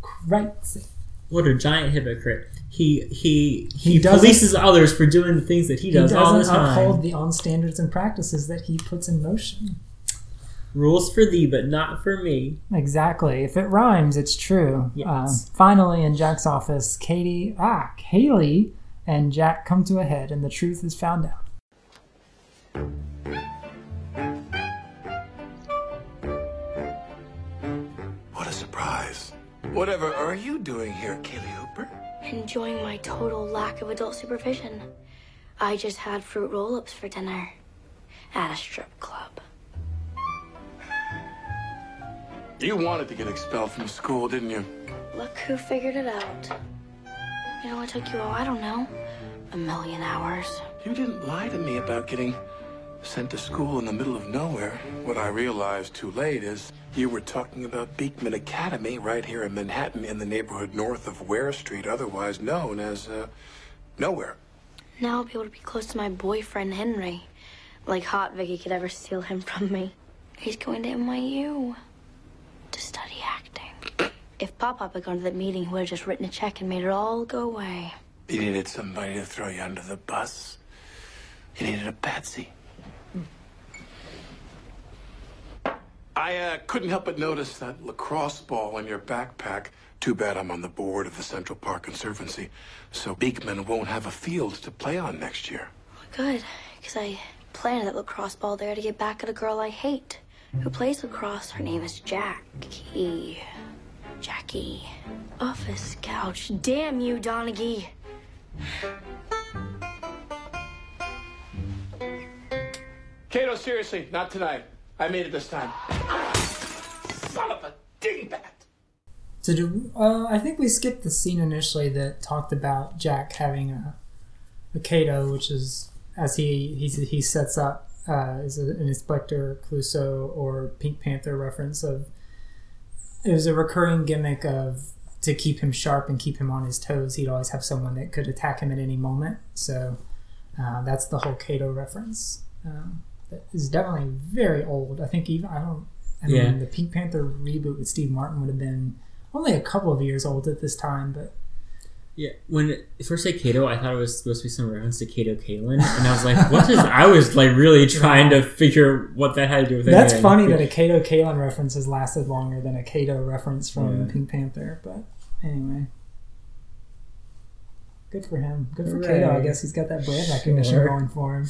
crazy. What a giant hypocrite. He he he, He polices others for doing the things that he He does all the doesn't time. uphold the on standards and practices that he puts in motion. Rules for thee, but not for me. Exactly. If it rhymes, it's true. Uh, finally, in Jack's office, Katie, ah, Kaylee, and Jack come to a head, and the truth is found out. What a surprise. Whatever are you doing here, Kaylee Hooper? Enjoying my total lack of adult supervision. I just had fruit roll ups for dinner at a strip club. You wanted to get expelled from school, didn't you? Look who figured it out. You know, it took you, oh, I don't know, a million hours. You didn't lie to me about getting sent to school in the middle of nowhere. What I realized too late is you were talking about Beekman Academy right here in Manhattan in the neighborhood north of Ware Street, otherwise known as, uh, Nowhere. Now I'll be able to be close to my boyfriend, Henry. Like Hot Vicky could ever steal him from me. He's going to NYU to study acting. If Pop Pop had gone to that meeting, he would have just written a check and made it all go away. You needed somebody to throw you under the bus. You needed a patsy. I uh, couldn't help but notice that lacrosse ball in your backpack. Too bad I'm on the board of the Central Park Conservancy, so Beekman won't have a field to play on next year. Good, because I planted that lacrosse ball there to get back at a girl I hate who plays lacrosse. Her name is Jackie. Jackie. Office couch. Damn you, Donaghy. Kato, seriously, not tonight. I made it this time. Son of a dingbat! So do, uh, I think we skipped the scene initially that talked about Jack having a, a Kato, which is as he he, he sets up uh, is an Inspector Clouseau or Pink Panther reference of it was a recurring gimmick of to keep him sharp and keep him on his toes. He'd always have someone that could attack him at any moment. So uh, that's the whole Kato reference. Um, is definitely very old. I think even I don't I Yeah. mean, the Pink Panther reboot with Steve Martin would have been only a couple of years old at this time, but Yeah, when it first said Kato, I thought it was supposed to be some reference to Kato Kaelin, and I was like, "What is?" I was like really trying to figure what that had to do with that's funny that a Kato Kaelin reference has lasted longer than a Kato reference from Yeah. Pink Panther. But anyway, good for him. Good for Hooray. Kato. I guess he's got that brand recognition Sure. going for him.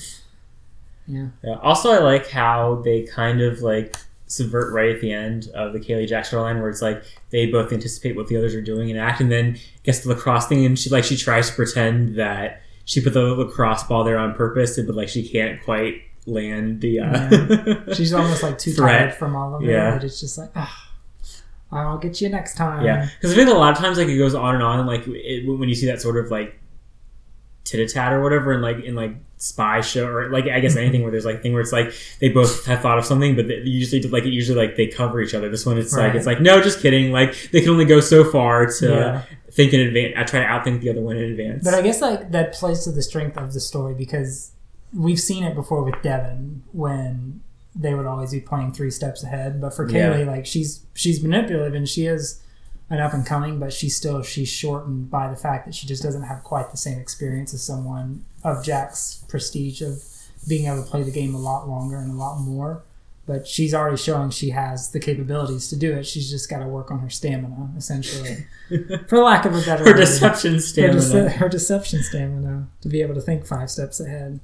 Yeah. Yeah. Also, I like how they kind of like subvert right at the end of the Kaylie Jack storyline, where it's like they both anticipate what the others are doing and act, and then gets the lacrosse thing, and she like she tries to pretend that she put the lacrosse ball there on purpose, but like she can't quite land the. Uh, Yeah. She's almost like too threat. tired from all of it. Yeah. It's just like, ah, I'll get you next time. Yeah, because I think a lot of times like it goes on and on, and like it, when you see that sort of like tit a tat or whatever, and like in like spy show or like I guess anything where there's like thing where it's like they both have thought of something, but they usually like it usually like they cover each other. This one it's like it's like no, just kidding. Like they can only go so far to Yeah. think in advance. I uh, try to outthink the other one in advance. But I guess like that plays to the strength of the story because we've seen it before with Devon when they would always be playing three steps ahead. But for Yeah. Kaylie, like she's she's manipulative and she is an up and coming, but she's still she's shortened by the fact that she just doesn't have quite the same experience as someone of Jack's prestige of being able to play the game a lot longer and a lot more. But she's already showing she has the capabilities to do it. She's just got to work on her stamina, essentially, for lack of a better Her word. deception Her, stamina. dece- her deception stamina to be able to think five steps ahead.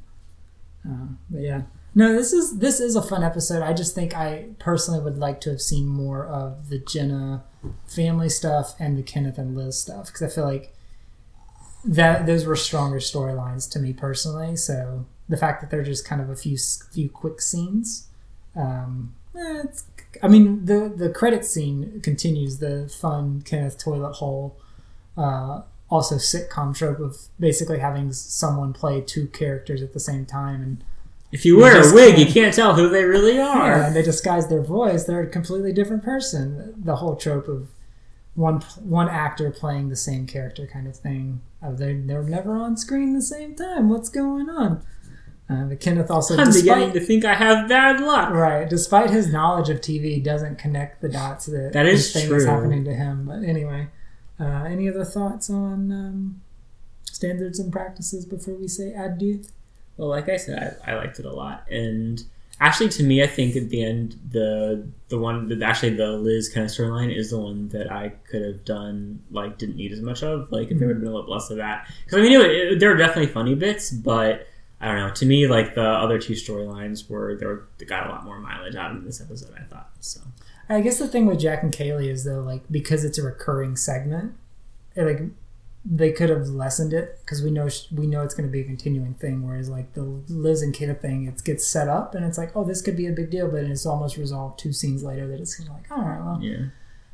Uh, but yeah, no, this is this is a fun episode. I just think I personally would like to have seen more of the Jenna family stuff and the Kenneth and Liz stuff because I feel like that those were stronger storylines to me personally. So the fact that they're just kind of a few few quick scenes. Um, eh, I mean, the the credit scene continues the fun Kenneth toilet hole. Uh, also, sitcom trope of basically having someone play two characters at the same time, and if you wear a wig, you can't- tell who they really are. yeah, and they disguise their voice. They're a completely different person. The whole trope of one one actor playing the same character, kind of thing. Of they they're never on screen the same time. What's going on? Uh, but Kenneth also, I'm despite, beginning to think I have bad luck. right, despite his knowledge of TV, doesn't connect the dots that That is thing is happening to him. But anyway, uh, any other thoughts on um, standards and practices before we say adieu? Well, like I said, I, I liked it a lot, and actually, to me, I think at the end, the the one, that actually, the Liz kind of storyline is the one that I could have done. Like, didn't need as much of. Like, if there would have mm-hmm. been a little less of that, because I mean, it, it- there are definitely funny bits, but I don't know. To me, like the other two storylines were they were they got a lot more mileage out of this episode. I thought so. I guess the thing with Jack and Kaylie is though, like because it's a recurring segment, it, like they could have lessened it because we know we know it's going to be a continuing thing. Whereas like the Liz and Kid thing, it gets set up and it's like, oh, this could be a big deal, but it's almost resolved two scenes later that it's kind of like, all right, well, Yeah.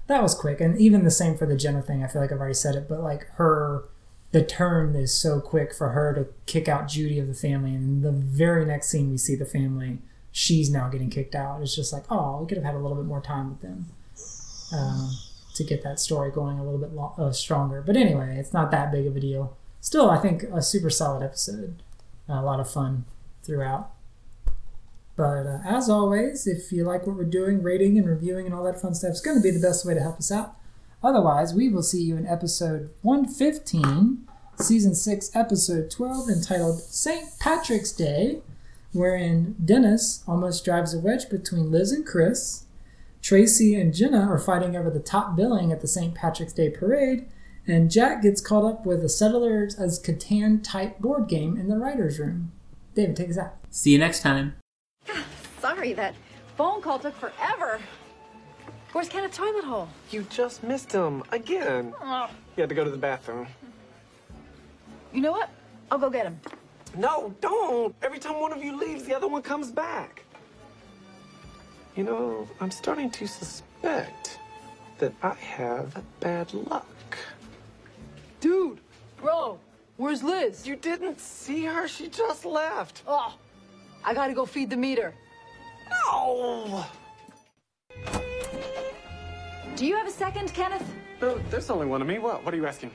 that was quick. And even the same for the Jenna thing. I feel like I've already said it, but like her, the turn is so quick for her to kick out Judy of the family, and the very next scene we see the family, she's now getting kicked out. It's just like, oh, we could have had a little bit more time with them uh, to get that story going a little bit lo- uh, stronger. But anyway, it's not that big of a deal. Still, I think a super solid episode. a lot of fun throughout. But uh, as always, if you like what we're doing, rating and reviewing and all that fun stuff is going to be the best way to help us out. Otherwise, we will see you in episode 115, season 6, episode 12, entitled St. Patrick's Day, wherein Dennis almost drives a wedge between Liz and Chris. Tracy and Jenna are fighting over the top billing at the St. Patrick's Day parade, and Jack gets caught up with a Settlers as Catan type board game in the writer's room. David, take us out. See you next time. Sorry, that phone call took forever. Where's Kenneth Toilet Hole? You just missed him again. Oh. You had to go to the bathroom. You know what? I'll go get him. No, don't. Every time one of you leaves, the other one comes back. You know, I'm starting to suspect that I have bad luck. Dude, bro, where's Liz? You didn't see her? She just left. Oh, I gotta go feed the meter. No! Do you have a second, Kenneth? No, there's only one of me. What? What are you asking?